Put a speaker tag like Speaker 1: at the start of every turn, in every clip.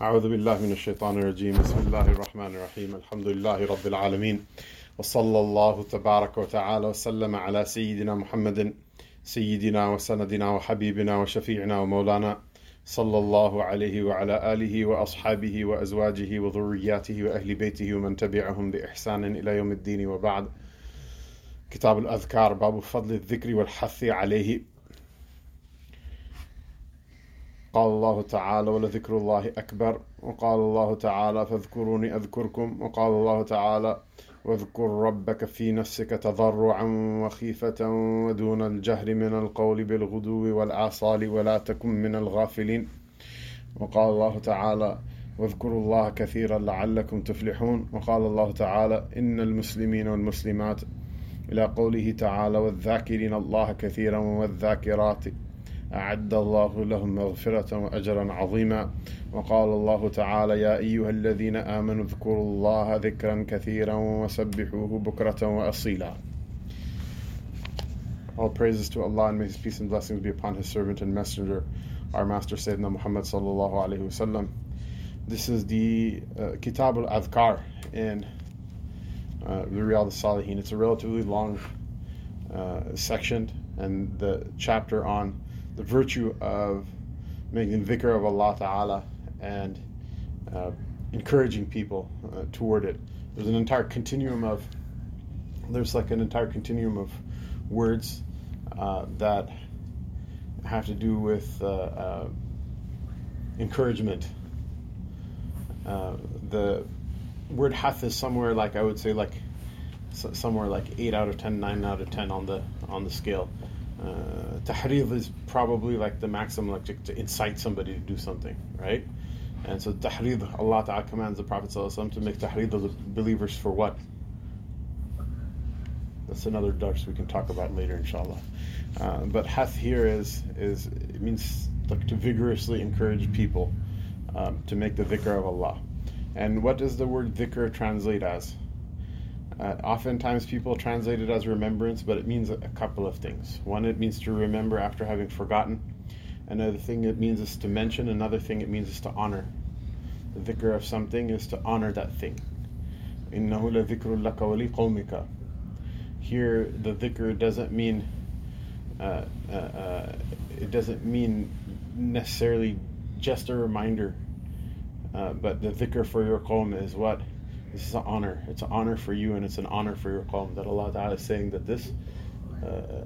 Speaker 1: أعوذ بالله من الشيطان الرجيم. بسم الله الرحمن الرحيم. الحمد لله رب العالمين. وصلى الله تبارك وتعالى وسلم على سيدنا محمد سيدنا وسندنا وحبيبنا وشفيعنا ومولانا صلى الله عليه وعلى آله وأصحابه وأزواجه وذرياته وأهل بيته ومن تبعهم بإحسان إلى يوم الدين. وبعد كتاب الأذكار باب فضل الذكر والحث عليه. قال الله تعالى ولذكر الله أكبر وقال الله تعالى فاذكروني أذكركم وقال الله تعالى واذكر ربك في نفسك تضرعا وخيفة ودون الجهر من القول بالغدو والآصال ولا تكن من الغافلين. وقال الله تعالى واذكروا الله كثيرا لعلكم تفلحون. وقال الله تعالى إن المسلمين والمسلمات إلى قوله تعالى والذاكرين الله كثيرا والذاكرات أعد الله لهم مغفرة وأجرا عظيما وقال الله تعالى يا أيها الذين آمنوا اذكروا الله ذكرا كثيرا وسبحوه بكرة وأصيلا All praises to Allah and may His peace and blessings be upon His servant and messenger, our Master Sayyidina Muhammad sallallahu alaihi wasallam. This is the uh, Kitab al-Adhkar in uh, the Riyadh al-Salihin. It's a relatively long uh, section and the chapter on the virtue of making dhikr of Allah Ta'ala and uh, encouraging people uh, toward it. There's an entire continuum of, there's like an entire continuum of words uh, that have to do with uh, uh, encouragement. Uh, the word hath is somewhere like I would say like somewhere like eight out of 10, 9 out of ten on the on the scale. Uh, is probably like the maximum, like to, incite somebody to do something, right? And so tahrid, Allah Ta'ala commands the Prophet to make tahrid the believers for what? That's another dars we can talk about later, inshallah. Uh, but hath here is is it means like to vigorously encourage people um, to make the dhikr of Allah. And what does the word dhikr translate as? Uh, oftentimes people translate it as remembrance, but it means a, a, couple of things. One, it means to remember after having forgotten. Another thing it means is to mention. Another thing it means is to honor. The dhikr of something is to honor that thing. إِنَّهُ لَذِكْرٌ لَكَ وَلِقَوْمِكَ Here, the dhikr doesn't mean uh, uh, uh, it doesn't mean necessarily just a reminder, uh, but the dhikr for your qawm is what This is an honor. It's an honor for you, and it's an honor for your qawm. That Allah Ta'ala is saying that this uh,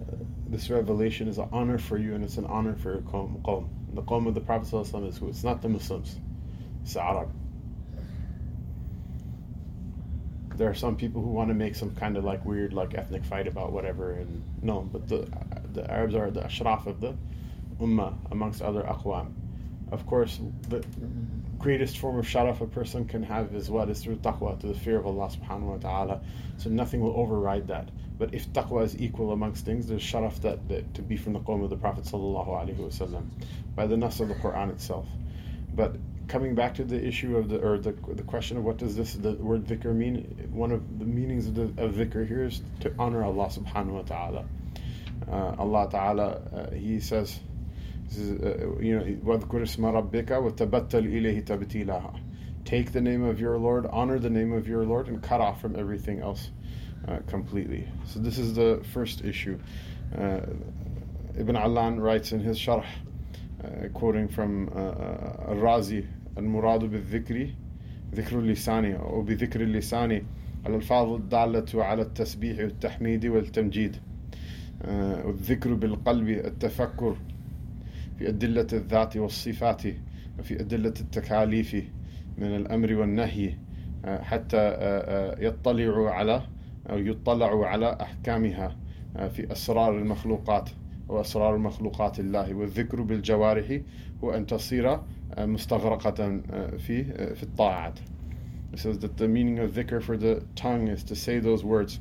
Speaker 1: this revelation is an honor for you, and it's an honor for your qawm. qawm. The qawm of the Prophet is who? It's not the Muslims. It's the Arab. There are some people who want to make some kind of like weird like ethnic fight about whatever, and no, but the the Arabs are the ashraf of the ummah amongst other aqwam. Of course, the greatest form of sharaf a person can have is what is through taqwa, to the fear of Allah subhanahu wa ta'ala. So nothing will override that. But if taqwa is equal amongst things, there's sharaf that, that to be from the qawm of the Prophet sallallahu alaihi wasallam by the nas of the Quran itself. But coming back to the issue of the or the, the question of what does this the word dhikr mean? One of the meanings of, the, of here is to honor Allah subhanahu wa ta'ala. Uh, Allah ta'ala, uh, He says, uh, Take the name of your Lord, honor the name of your Lord, and cut off from everything else uh, completely. So, this is the first issue. Uh, Ibn Allan writes in his Sharh, quoting from Al Razi, Al Muradu bi Dhikri, Dhikru Lisani, or bi Dhikri Lisani, Al Fadl Dalatu ala Tasbihi, Tahmidi, wal Tamjid, Dhikru bil Qalbi, Al Tafakkur. في أدلة الذات والصفات وفي أدلة التكاليف من الأمر والنهي حتى يطلعوا على أو يطلعوا على أحكامها في أسرار المخلوقات وأسرار مخلوقات الله والذكر بالجوارح هو أن تصير مستغرقة في في الطاعات. It says that the meaning of dhikr for the tongue is to say those words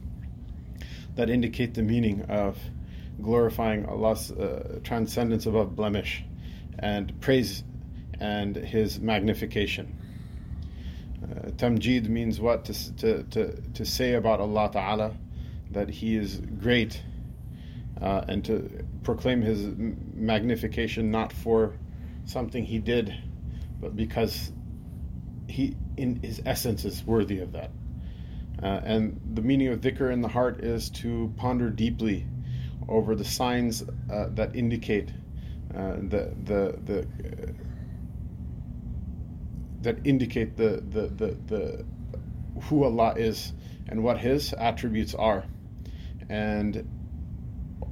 Speaker 1: that indicate the meaning of glorifying Allah's uh, transcendence above blemish and praise and His magnification. Uh, tamjid means what? To, to, to, to say about Allah Ta'ala that He is great uh, and to proclaim His magnification not for something He did, but because he in his essence is worthy of that. Uh, and the meaning of dhikr in the heart is to ponder deeply over the signs uh, that indicate uh, the the the uh, that indicate the, the the the who Allah is and what His attributes are, and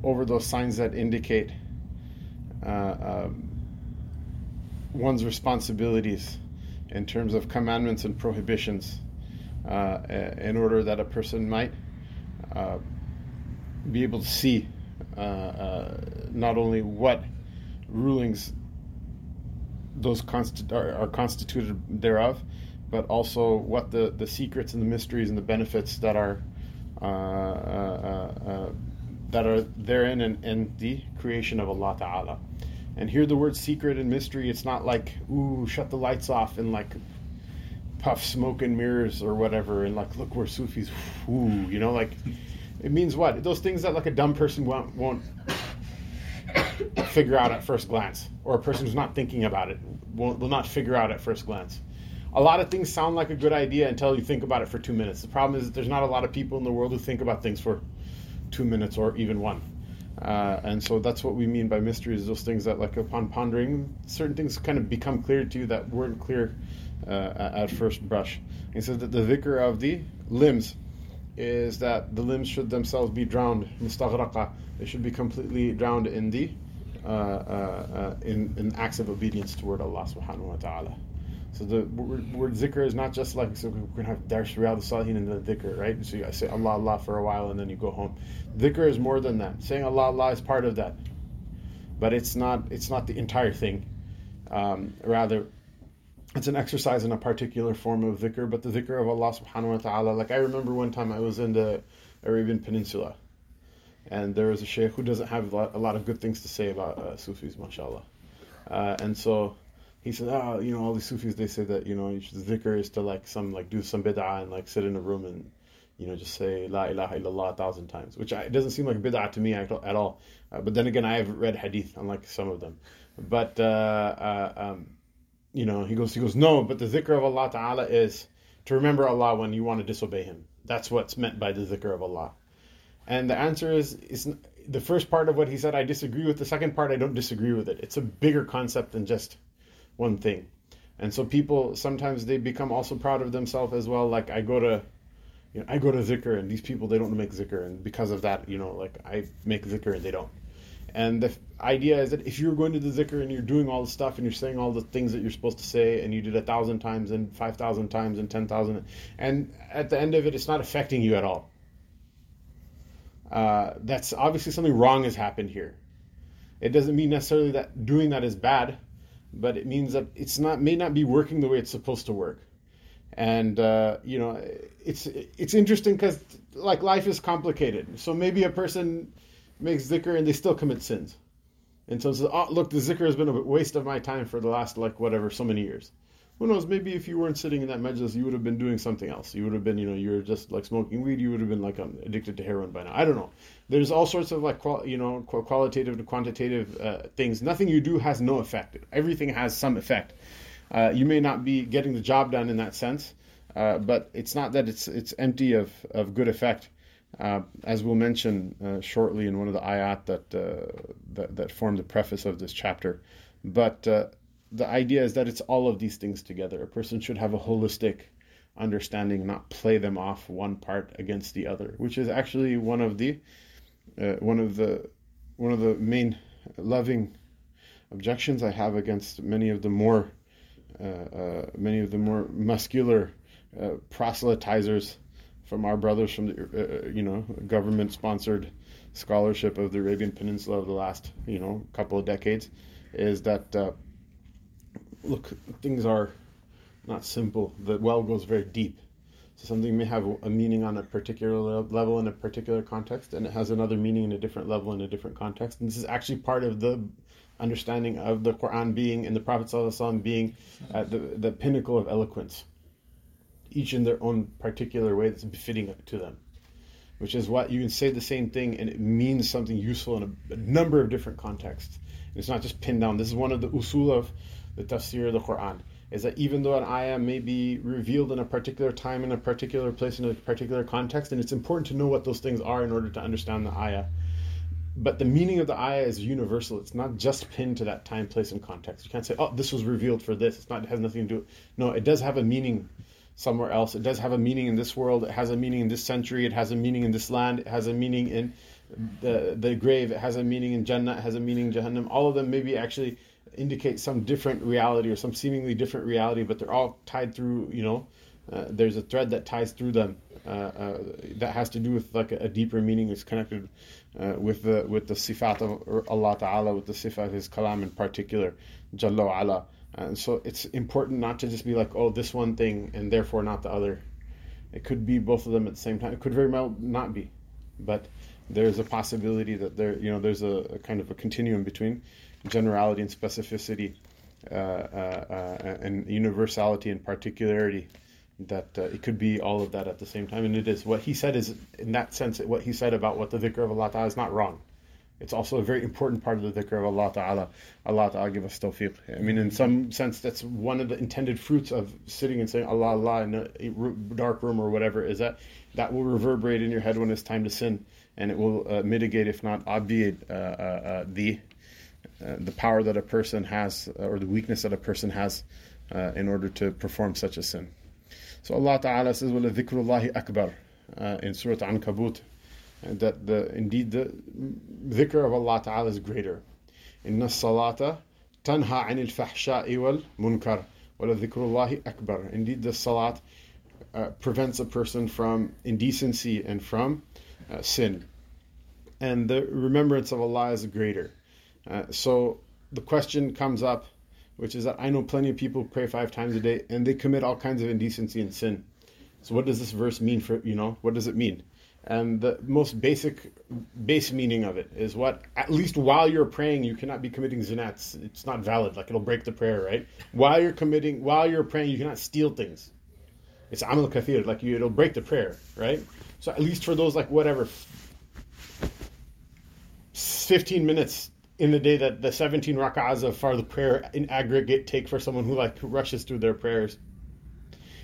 Speaker 1: over those signs that indicate uh, um, one's responsibilities in terms of commandments and prohibitions, uh, in order that a person might uh, be able to see not only what rulings those consti- are, are, constituted thereof, but also what the, the secrets and the mysteries and the benefits that are uh, uh, uh, that are therein and, in the creation of Allah Ta'ala. And here the word secret and mystery, it's not like, ooh, shut the lights off and like puff smoke and mirrors or whatever and like, look, we're Sufis, ooh, you know, like it means what? Those things that like a dumb person won't, won't figure out at first glance, or a person who's not thinking about it will, will not figure out at first glance. A lot of things sound like a good idea until you think about it for two minutes. The problem is that there's not a lot of people in the world who think about things for two minutes or even one. Uh, and so that's what we mean by mysteries, those things that, like, upon pondering, certain things kind of become clear to you that weren't clear uh, at first brush. He says that the dhikr of the limbs is that the limbs should themselves be drowned, mustaghraqa. They should be completely drowned in the uh, uh, uh, in, in acts of obedience toward Allah subhanahu wa ta'ala. So the word, word zikr is not just like so we're gonna have dars Riyadh Salihin and then dhikr, right? So you say Allah Allah for a while and then you go home. Dhikr is more than that. Saying Allah Allah is part of that, but it's not it's not the entire thing. Um, rather, it's an exercise in a particular form of dhikr, but the dhikr of Allah subhanahu wa ta'ala. Like I remember one time I was in the Arabian Peninsula, and there was a sheikh who doesn't have a lot of good things to say about uh, Sufis, mashallah. Uh, and so he said, oh, you know, all these Sufis, they say that, you know, the dhikr is to like some, like do some bid'ah and like sit in a room and, you know, just say La ilaha illallah a thousand times, which I, doesn't seem like bid'ah to me at, at all. Uh, but then again, I have read hadith, unlike some of them. But, uh, uh um, you know, he goes, he goes, no, but the zikr of Allah Ta'ala is to remember Allah when you want to disobey Him. That's what's meant by the zikr of Allah. And the answer is, is the first part of what he said, I disagree with. The second part, I don't disagree with it. It's a bigger concept than just one thing. And so people sometimes they become also proud of themselves as well. Like I go to, you know, I go to zikr and these people they don't make zikr, and because of that, you know, like I make zikr and they don't. And the idea is that if you're going to the zikr and you're doing all the stuff and you're saying all the things that you're supposed to say and you did a thousand times and five thousand times and ten thousand, and at the end of it, it's not affecting you at all. Uh, that's obviously something wrong has happened here. It doesn't mean necessarily that doing that is bad, but it means that it's not may not be working the way it's supposed to work. And uh, you know, it's it's interesting because like life is complicated. So maybe a person makes zikr and they still commit sins. And so, so oh, look, the zikr has been a waste of my time for the last, like, whatever, so many years. Who knows, maybe if you weren't sitting in that majlis, you would have been doing something else. You would have been, you know, you're just like smoking weed, you would have been like um, addicted to heroin by now. I don't know. There's all sorts of like, qual- you know, qualitative to quantitative uh, things. Nothing you do has no effect. Everything has some effect. Uh, you may not be getting the job done in that sense, uh, but it's not that it's it's empty of, of good effect. Uh, as we'll mention uh, shortly in one of the ayat that, uh, that, that form the preface of this chapter. But uh, the idea is that it's all of these things together. A person should have a holistic understanding, not play them off one part against the other, which is actually one of the uh, one of the one of the main loving objections I have against many of the more many of the more muscular proselytizers from our brothers from the uh, uh you know government sponsored scholarship of the Arabian Peninsula of the last you know couple of decades is that uh, look things are not simple. The well goes very deep. So something may have a meaning on a particular level in a particular context and it has another meaning in a different level in a different context. And this is actually part of the understanding of the Quran being and the Prophet being at the, the pinnacle of eloquence each in their own particular way that's befitting to them. Which is what you can say the same thing and it means something useful in a, a number of different contexts. And it's not just pinned down. This is one of the usul of the tafsir of the Quran. is that even though an ayah may be revealed in a particular time, in a particular place, in a particular context, and it's important to know what those things are in order to understand the ayah. But the meaning of the ayah is universal. It's not just pinned to that time, place, and context. You can't say, "Oh, this was revealed for this." It's not. It has nothing to do. No, it does have a meaning somewhere else. It does have a meaning in this world. It has a meaning in this century. It has a meaning in this land. It has a meaning in the the grave. It has a meaning in Jannah. It has a meaning in Jahannam. All of them maybe actually indicate some different reality or some seemingly different reality, but they're all tied through. You know, uh, there's a thread that ties through them uh, uh, that has to do with like a, a deeper meaning. It's connected uh, with the with the sifat of Allah Taala, with the sifat of His kalam in particular, Jalla. And so it's important not to just be like, oh, this one thing and therefore not the other. It could be both of them at the same time. It could very well not be, but there's a possibility that there, you know, there's a, a kind of a continuum between generality and specificity, uh, uh, uh, and universality and particularity. That uh, it could be all of that at the same time, and it is. What he said is, in that sense, what he said about what the dhikr of Allah is not wrong. It's also a very important part of the dhikr of Allah Ta'ala. Allah Ta'ala give us tawfiq. I mean, in some sense, that's one of the intended fruits of sitting and saying Allah, Allah in a dark room or whatever, is that that will reverberate in your head when it's time to sin. And it will uh, mitigate, if not obviate, uh, uh, uh the, uh, the power that a person has uh, or the weakness that a person has in order to perform such a sin. So Allah Ta'ala says, وَلَذِكْرُ اللَّهِ أَكْبَرُ in Surah Ankabut, that the indeed the dhikr of Allah Ta'ala is greater. Inna salata tanha anil fahsha'i wal munkar wala dhikrullahi akbar. Indeed the salat uh, prevents a person from indecency and from uh, sin. And the remembrance of Allah is greater. Uh, so the question comes up, which is that I know plenty of people pray five times a day and they commit all kinds of indecency and sin. So what does this verse mean for, you know, what does it mean? And the most basic base meaning of it is what at least while you're praying you cannot be committing zinats. It's, not valid. Like it'll break the prayer, right? While you're committing while you're praying you cannot steal things. It's amal kathir, like you, it'll break the prayer, right? So at least for those like whatever 15 minutes in the day that the 17 rak'ahs of for the prayer in aggregate take for someone who like rushes through their prayers.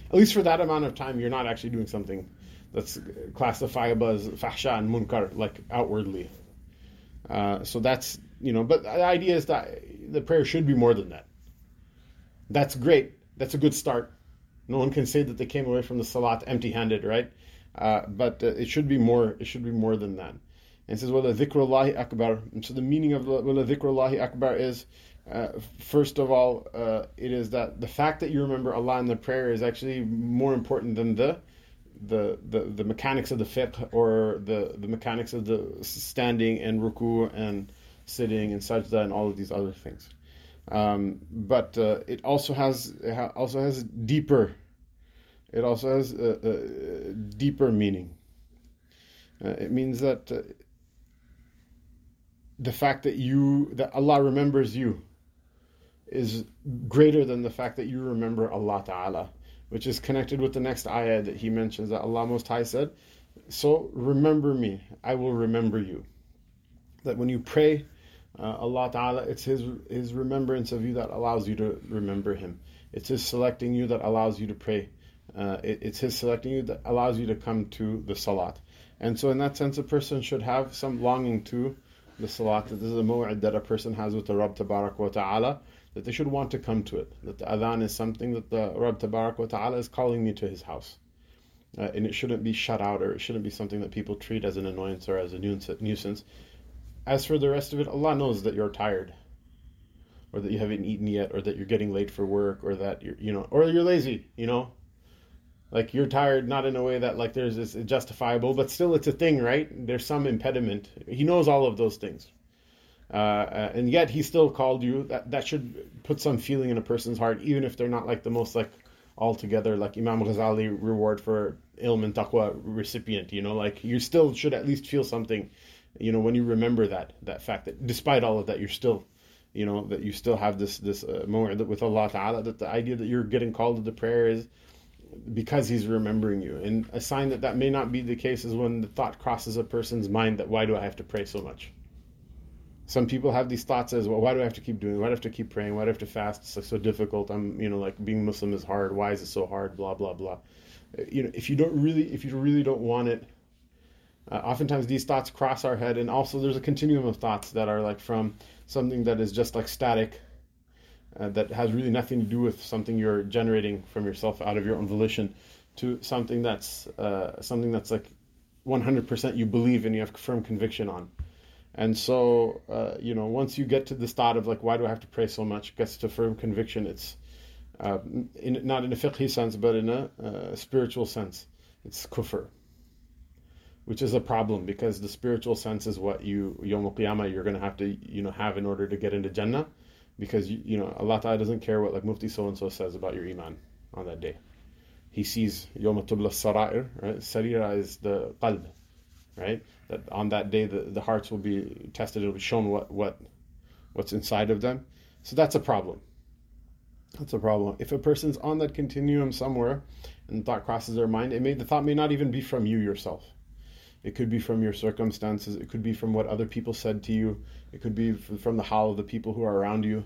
Speaker 1: At least for that amount of time you're not actually doing something that's classifiable as fahsha and munkar, like outwardly. Uh, so that's you know, but the idea is that the prayer should be more than that. That's great. That's a good start. No one can say that they came away from the salat empty-handed, right? Uh, but uh, it should be more. It should be more than that. And it says, "Wala dhikrullahi akbar." And so the meaning of the "Wala dhikrullahi akbar" is, uh, first of all, uh, it is that the fact that you remember Allah in the prayer is actually more important than the the, the, the mechanics of the fiqh or the, the mechanics of the standing and ruku and sitting and sajda and all of these other things. Um, but uh, it also has it ha- also has deeper. It also has a, a, deeper meaning. Uh, it means that uh, the fact that you that Allah remembers you is greater than the fact that you remember Allah Taala which is connected with the next ayah that he mentions that Allah Most High said, So remember me, I will remember you. That when you pray, uh, Allah Ta'ala, it's His, His remembrance of you that allows you to remember Him. It's His selecting you that allows you to pray. Uh, it, it's His selecting you that allows you to come to the Salat. And so, in that sense, a person should have some longing to the Salat. This is a mu'ad that a person has with the Rabb Tabarak wa Ta'ala that they should want to come to it. That the adhan is something that the Rabb Tabarak wa Ta'ala is calling me to his house. Uh, and it shouldn't be shut out or it shouldn't be something that people treat as an annoyance or as a nuisance. As for the rest of it, Allah knows that you're tired or that you haven't eaten yet or that you're getting late for work or that you're, you know, or you're lazy, you know. Like you're tired, not in a way that like there's this justifiable, but still it's a thing, right? There's some impediment. He knows all of those things. Uh, and yet he still called you. That that should put some feeling in a person's heart, even if they're not like the most like altogether like Imam Ghazali reward for ilm and taqwa recipient. You know, like you still should at least feel something. You know, when you remember that that fact that despite all of that, you're still, you know, that you still have this this uh, moment with Allah Taala. That the idea that you're getting called to the prayer is because He's remembering you. And a sign that that may not be the case is when the thought crosses a person's mind that why do I have to pray so much? Some people have these thoughts as well why do i have to keep doing why do i have to keep praying why do i have to fast? It's so difficult. I'm you know like being muslim is hard. Why is it so hard? Blah blah blah. Uh, you know if you don't really if you really don't want it uh, oftentimes these thoughts cross our head. And also there's a continuum of thoughts that are like from something that is just like static uh, that has really nothing to do with something you're generating from yourself out of your own volition to something that's uh, something that's like 100% you believe and you have firm conviction on and so, uh, you know, once you get to this thought of like, why do I have to pray so much? Gets to firm conviction. It's uh, in, not in a fiqhi sense, but in a uh, spiritual sense. It's kufr, which is a problem because the spiritual sense is what you yom qiyamah you're going to have to you know have in order to get into Jannah, because you, you know Allah Taala doesn't care what like Mufti so and so says about your iman on that day. He sees yom tubla sarair. Right? Sarira is the qalb, right? that on that day the, the hearts will be tested it'll be shown what what what's inside of them. So that's a problem. That's a problem. If a person's on that continuum somewhere and thought crosses their mind it may the thought may not even be from you yourself. It could be from your circumstances. It could be from what other people said to you. It could be from the howl of the people who are around you.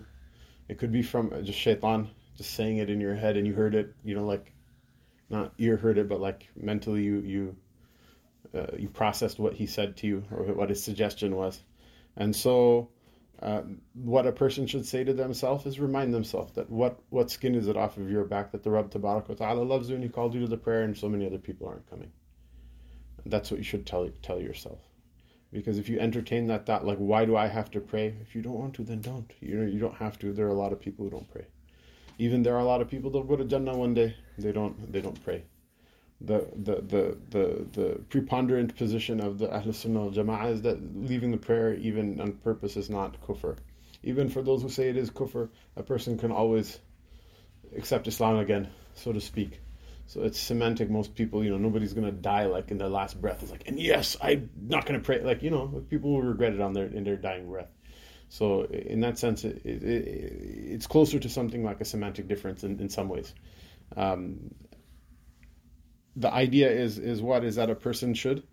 Speaker 1: It could be from uh, just shaitan just saying it in your head and you heard it you know like not ear heard it but like mentally you you uh, you processed what he said to you or what his suggestion was. And so, uh, what a person should say to themselves is remind themselves that what, what skin is it off of your back that the Rabb Tabarak wa Ta'ala loves you and he called you to the prayer and so many other people aren't coming. That's what you should tell tell yourself. Because if you entertain that thought, like, why do I have to pray? If you don't want to, then don't. You know, you don't have to. There are a lot of people who don't pray. Even there are a lot of people that will go to Jannah one day. They don't. They don't pray the, the, the, the, the preponderant position of the Ahl Sunnah Jama'ah is that leaving the prayer even on purpose is not kufr. Even for those who say it is kufr, a person can always accept Islam again, so to speak. So it's semantic. Most people, you know, nobody's gonna die like in their last breath. It's like, and yes, I'm not gonna pray. Like you know, people will regret it on their in their dying breath. So in that sense, it, it, it, it's closer to something like a semantic difference in, in some ways. Um, the idea is is what is that a person should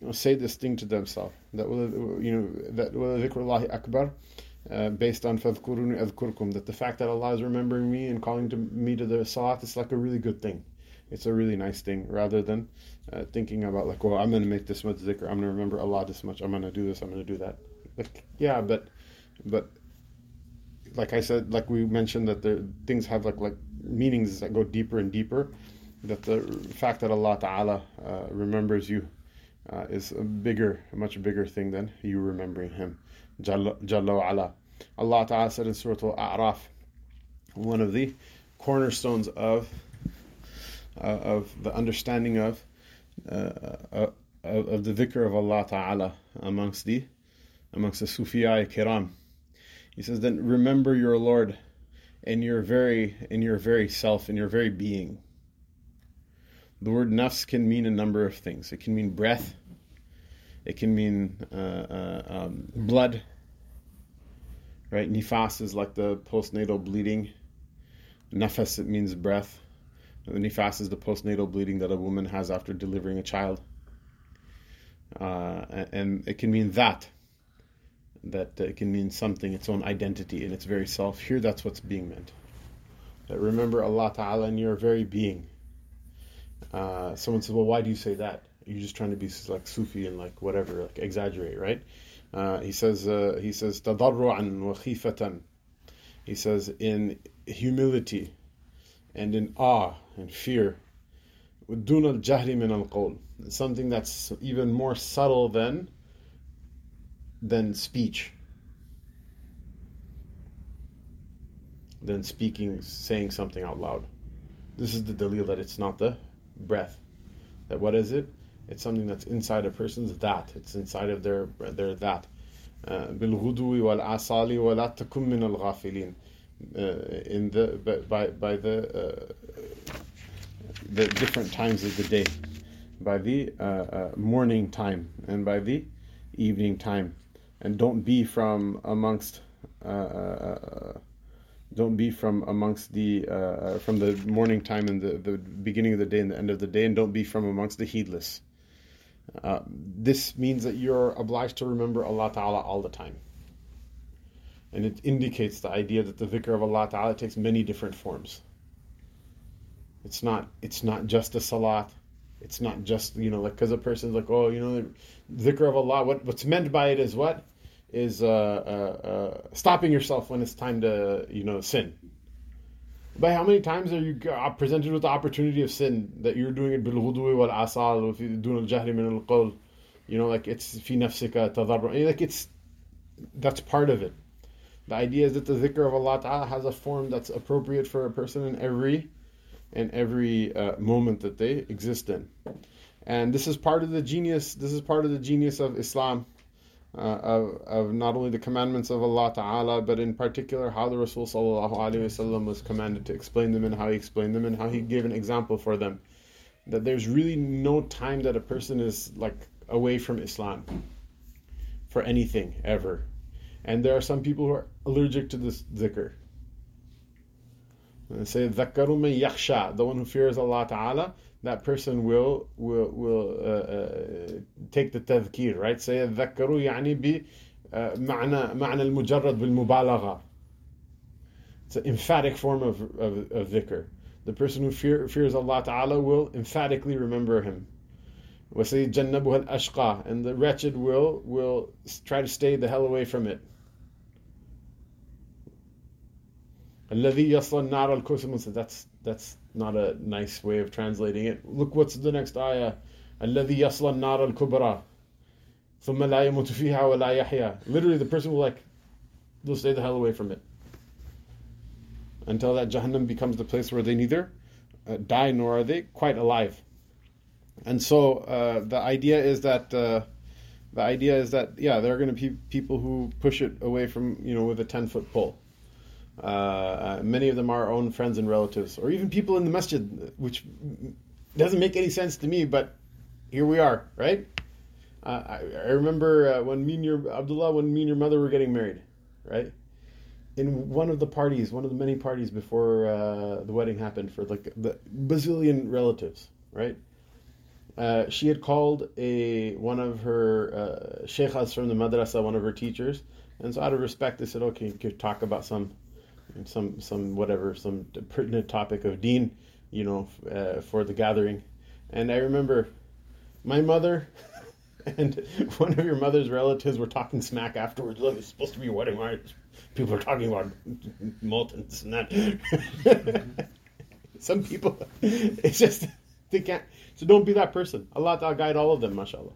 Speaker 1: you know, say this thing to themselves? That will you know that will akbar uh, based on fadhkuruni adhkurkum that the fact that Allah is remembering me and calling to me to the salat is like a really good thing. It's a really nice thing rather than uh, thinking about like well I'm going to make this much zikr. I'm going to remember Allah this much. I'm going to do this. I'm going to do that. Like yeah but but like I said like we mentioned that the things have like like meanings that go deeper and deeper that the fact that Allah Ta'ala uh, remembers you uh, is a bigger, a much bigger thing than you remembering Him. Jalla, Jalla. Allah Ta'ala said in Surah Al-A'raf, one of the cornerstones of uh, of the understanding of, uh, uh, of of the dhikr of Allah Ta'ala amongst the amongst the Sufiya Kiram. He says, then remember your Lord in your very in your very self, in your very being. The word nafs can mean a number of things. It can mean breath. It can mean uh, uh, um, blood. Right? Nifas is like the postnatal bleeding. Nafas, it means breath. The nifas is the postnatal bleeding that a woman has after delivering a child. Uh, and it can mean that. That it can mean something, its own identity in its very self. Here, that's what's being meant. That remember Allah Ta'ala in your very being uh, someone says, "Well, why do you say that? You're just trying to be like Sufi and like whatever, like exaggerate, right?" Uh, he says, uh, he says, He says, in humility, and in awe and fear, dun jahri min al something that's even more subtle than than speech, than speaking, saying something out loud. This is the dalil that it's not the breath. That what is it? It's something that's inside a person's that. It's inside of their their that. بالغدو والعصال ولا تكن من الغافلين in the by by the uh, the different times of the day by the uh, uh, morning time and by the evening time and don't be from amongst uh, uh, don't be from amongst the uh, uh, from the morning time and the, the beginning of the day and the end of the day, and don't be from amongst the heedless. Uh, this means that you're obliged to remember Allah Ta'ala all the time. And it indicates the idea that the dhikr of Allah Ta'ala takes many different forms. It's not it's not just a salat. It's not just, you know, like because a person's like, oh, you know, the dhikr of Allah, what, what's meant by it is what? Is uh, uh, uh, stopping yourself when it's time to, you know, sin. But how many times are you presented with the opportunity of sin that you're doing it doing al jahri min al qawl? You know, like it's fi nafsika tadarru. Like it's that's part of it. The idea is that the dhikr of Allah Ta'ala has a form that's appropriate for a person in every in every uh, moment that they exist in. And this is part of the genius. This is part of the genius of Islam, uh, of, of not only the commandments of Allah Taala, but in particular how the Rasul Sallallahu Alaihi Wasallam was commanded to explain them and how he explained them and how he gave an example for them. That there's really no time that a person is like away from Islam for anything ever. And there are some people who are allergic to this dhikr. And say ذكروا من يخشى, the one who fears Allah Ta'ala, that person will will will uh, uh, take the tadhkir, right? Say ذكروا يعني ب معنى معنى المجرد بالمبالغة. It's an emphatic form of, of, of dhikr. The person who fear, fears Allah Ta'ala will emphatically remember Him. وَسَيْجَنَّبُهَا الْأَشْقَى And the wretched will, will try to stay the hell away from it. الذي يصل النار الكوسم that's that's not a nice way of translating it. Look what's the next ayah. الذي يصل النار الكبرى ثم لا يموت فيها ولا يحيا. Literally the person will like they'll stay the hell away from it. Until that Jahannam becomes the place where they neither uh, die nor are they quite alive. And so uh, the idea is that uh, the idea is that yeah, there are going to be people who push it away from you know with a ten foot pole. Uh, uh, many of them are our own friends and relatives, or even people in the masjid, which doesn't make any sense to me, but here we are, right? Uh, I, I, remember uh, when me and your Abdullah, when me and your mother were getting married, right? In one of the parties, one of the many parties before uh, the wedding happened, for like the bazillion relatives, right? Uh, she had called a one of her uh, sheikhas from the madrasa, one of her teachers, and so out of respect, they said, "Okay, you could talk about some some some whatever some pertinent topic of dean, you know, uh, for the gathering. And I remember my mother and one of your mother's relatives were talking smack afterwards. Look, it's supposed to be a wedding, right? People are talking about moltens and that. some people, it's just they can't. So don't be that person. Allah Ta'ala guide all of them, mashallah.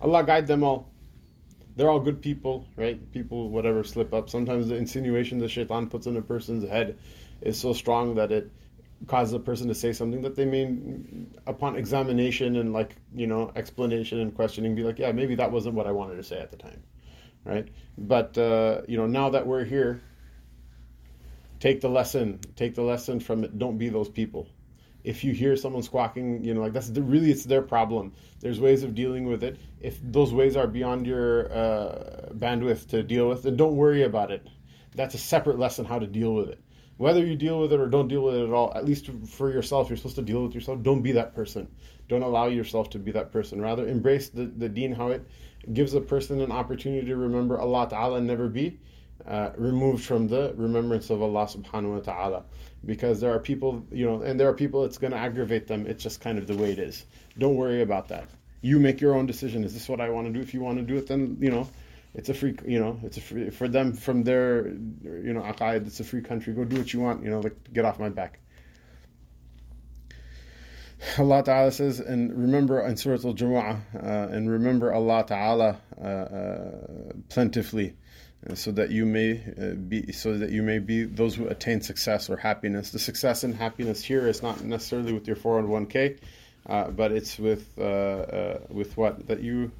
Speaker 1: Allah guide them all they're all good people, right? People, whatever, slip up. Sometimes the insinuation the shaitan puts in a person's head is so strong that it causes a person to say something that they may, upon examination and like, you know, explanation and questioning, be like, yeah, maybe that wasn't what I wanted to say at the time, right? But, uh, you know, now that we're here, take the lesson, take the lesson from it. Don't be those people if you hear someone squawking, you know, like that's the, really it's their problem. There's ways of dealing with it. If those ways are beyond your uh, bandwidth to deal with, then don't worry about it. That's a separate lesson how to deal with it. Whether you deal with it or don't deal with it at all, at least for yourself, you're supposed to deal with yourself. Don't be that person. Don't allow yourself to be that person. Rather, embrace the, the deen, how it gives a person an opportunity to remember Allah Ta'ala and never be uh, removed from the remembrance of Allah Subhanahu wa Ta'ala because there are people, you know, and there are people it's going to aggravate them. It's just kind of the way it is. Don't worry about that. You make your own decision. Is this what I want to do? If you want to do it, then you know, it's a free, you know, it's a free for them from their, you know, aqaid. It's a free country. Go do what you want. You know, like get off my back. Allah Ta'ala says, and remember in Surah Al Jumu'ah, uh, and remember Allah Ta'ala uh, uh, plentifully so that you may uh, be so that you may be those who attain success or happiness. The success and happiness here is not necessarily with your 401k, uh, but it's with uh, uh, with what that you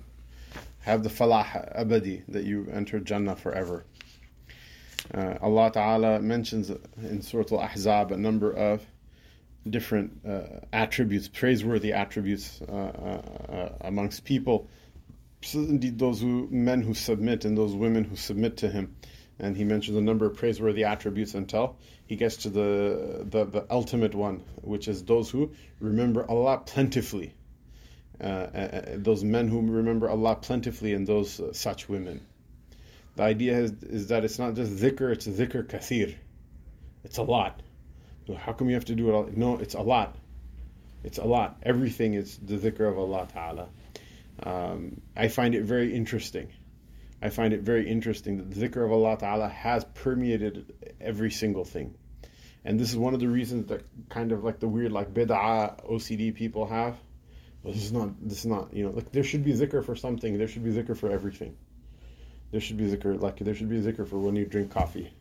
Speaker 1: have the falah abadi that you enter Jannah forever. Uh, Allah Ta'ala mentions in Surah Al-Ahzab a number of different uh, attributes, praiseworthy attributes amongst people indeed those who, men who submit and those women who submit to him. And he mentions a number of praiseworthy attributes until he gets to the, the, the ultimate one, which is those who remember Allah plentifully. Uh, uh, uh those men who remember Allah plentifully and those uh, such women. The idea is, is that it's not just zikr, it's zikr kathir. It's a lot. How come you have to do it all? No, it's a lot. It's a lot. Everything is the zikr of Allah Ta'ala. Um, I find it very interesting. I find it very interesting that the zikr of Allah Ta'ala has permeated every single thing. And this is one of the reasons that kind of like the weird like bid'ah OCD people have. Well, this is not this is not you know like there should be zikr for something. There should be zikr for everything. There should be zikr like there should be zikr for when you drink coffee.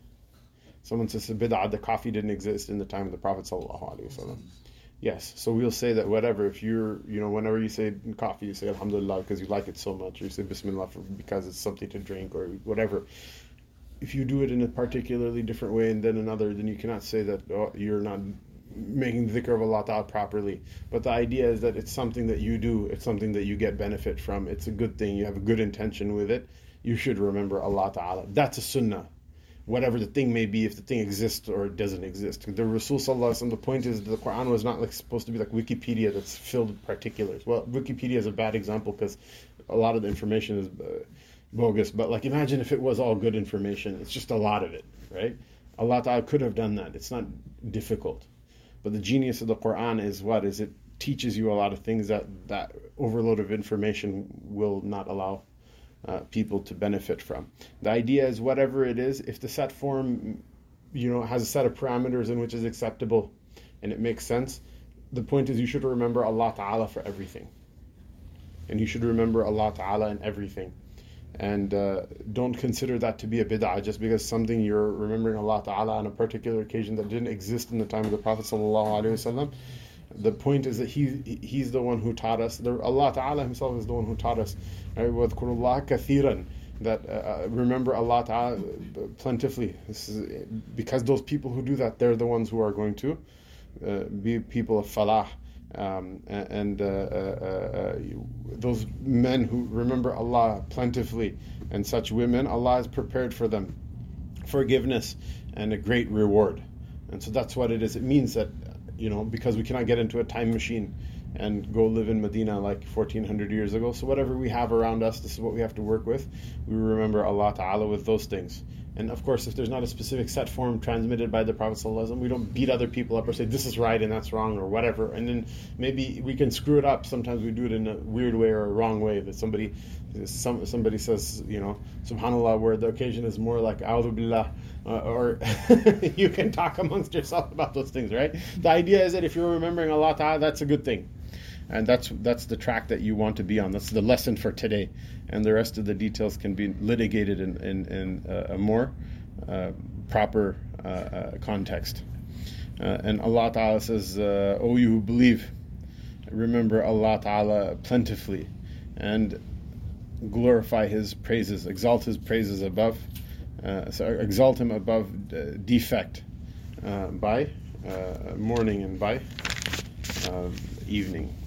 Speaker 1: Someone says bid'ah the coffee didn't exist in the time of the Prophet sallallahu alaihi wasallam. Yes, so we'll say that whatever. If you're, you know, whenever you say coffee, you say Alhamdulillah because you like it so much, or you say Bismillah for, because it's something to drink, or whatever if you do it in a particularly different way and then another, then you cannot say that oh, you're not making the dhikr of Allah Ta'ala properly. But the idea is that it's something that you do, it's something that you get benefit from, it's a good thing, you have a good intention with it. You should remember Allah Ta'ala. That's a sunnah. Whatever the thing may be, if the thing exists or doesn't exist. The Rasul Sallallahu the point is the Quran was not like supposed to be like Wikipedia that's filled with particulars. Well, Wikipedia is a bad example because a lot of the information is. Uh, bogus. But like, imagine if it was all good information. It's just a lot of it, right? Allah Ta'ala could have done that. It's not difficult. But the genius of the Quran is what? Is it teaches you a lot of things that that overload of information will not allow uh, people to benefit from. The idea is whatever it is, if the set form, you know, has a set of parameters in which is acceptable and it makes sense, the point is you should remember Allah Ta'ala for everything. And you should remember Allah Ta'ala in everything and uh, don't consider that to be a bid'ah just because something you're remembering Allah Ta'ala on a particular occasion that didn't exist in the time of the Prophet Sallallahu The point is that he he's the one who taught us. The, Allah Ta'ala himself is the one who taught us. Right? That uh, uh, remember Allah Ta'ala plentifully. Is, because those people who do that, they're the ones who are going to uh, be people of falah. Um, and uh, uh, uh, those men who remember Allah plentifully and such women, Allah has prepared for them forgiveness and a great reward. And so that's what it is. It means that, you know, because we cannot get into a time machine and go live in Medina like 1400 years ago. So whatever we have around us, this is what we have to work with. We remember Allah Ta'ala with those things. And of course, if there's not a specific set form transmitted by the Prophet we don't beat other people up or say this is right and that's wrong or whatever. And then maybe we can screw it up. Sometimes we do it in a weird way or a wrong way. That somebody, some somebody says, you know, Subhanallah, where the occasion is more like A'udhu Billah, uh, or you can talk amongst yourself about those things, right? The idea is that if you're remembering Allah Ta'ala, that's a good thing and that's that's the track that you want to be on. That's the lesson for today, and the rest of the details can be litigated in in, in uh, a more uh, proper uh, uh context. Uh, and Allah Taala says, uh, "O you who believe, remember Allah Taala plentifully, and glorify His praises, exalt His praises above, so exalt Him above defect by morning and by." evening.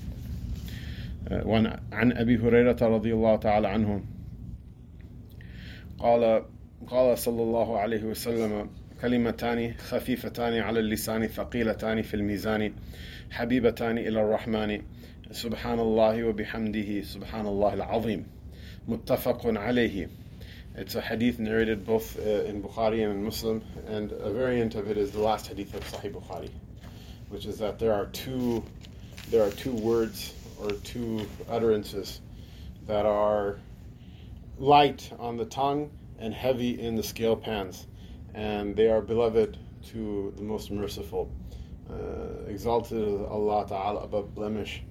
Speaker 1: وعن أبي هريرة رضي الله تعالى عنه. قال قال صلى الله عليه وسلم كلمتان خفيفتان على اللسان ثقيلتان في الميزان حبيبتان إلى الرحمن. سبحان الله وبحمده سبحان الله العظيم. متفق عليه. It's a hadith narrated both uh, in Bukhari and in Muslim, and a variant of it is the last hadith of Sahih Bukhari, which is that there are two there are two words or two utterances that are light on the tongue and heavy in the scale pans, and they are beloved to the most merciful. Uh, exalted Allah Ta'ala above blemish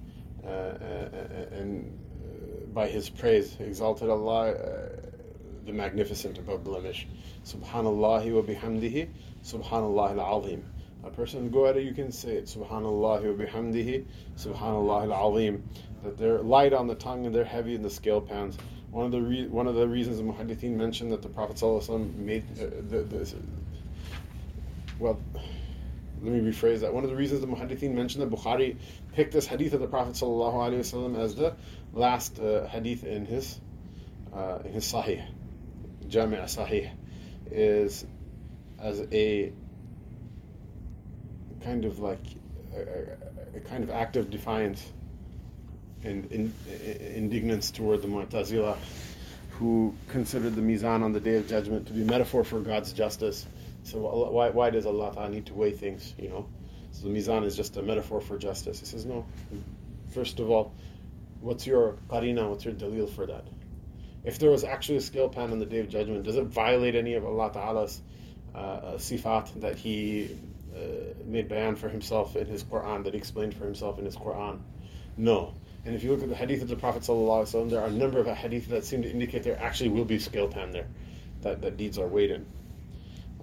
Speaker 1: uh, uh and uh, by His praise. Exalted Allah, uh, the magnificent above blemish. Subhanallah wa bihamdihi, Subhanallah al-Azim. A person go at it, you can say it, Subhanallah wa bihamdihi, Subhanallah al-Azim. That they're light on the tongue and they're heavy in the scale pans. One of the re- one of the reasons the Muhaddithin mentioned that the Prophet ﷺ made uh, the, the, well, let me rephrase that. One of the reasons the Muhaddithin mentioned that Bukhari picked this hadith of the Prophet ﷺ as the last uh, hadith in his uh, in his Sahih, Jami' Sahih, is as a kind of like a, a kind of act of defiance and in, in, indignance toward the Mu'tazila who considered the mizan on the day of judgment to be metaphor for God's justice. So why, why does Allah Ta'ala need to weigh things, you know? So the mizan is just a metaphor for justice. He says, no. First of all, what's your qarina, what's your dalil for that? If there was actually a scale pan on the day of judgment, does it violate any of Allah Ta'ala's uh, sifat that He made bayan for Himself in His Quran, that He explained for Himself in His Quran? No. And if you look at the hadith of the Prophet ﷺ, there are a number of hadith that seem to indicate there actually will be scale pan there, that, that deeds are weighed in.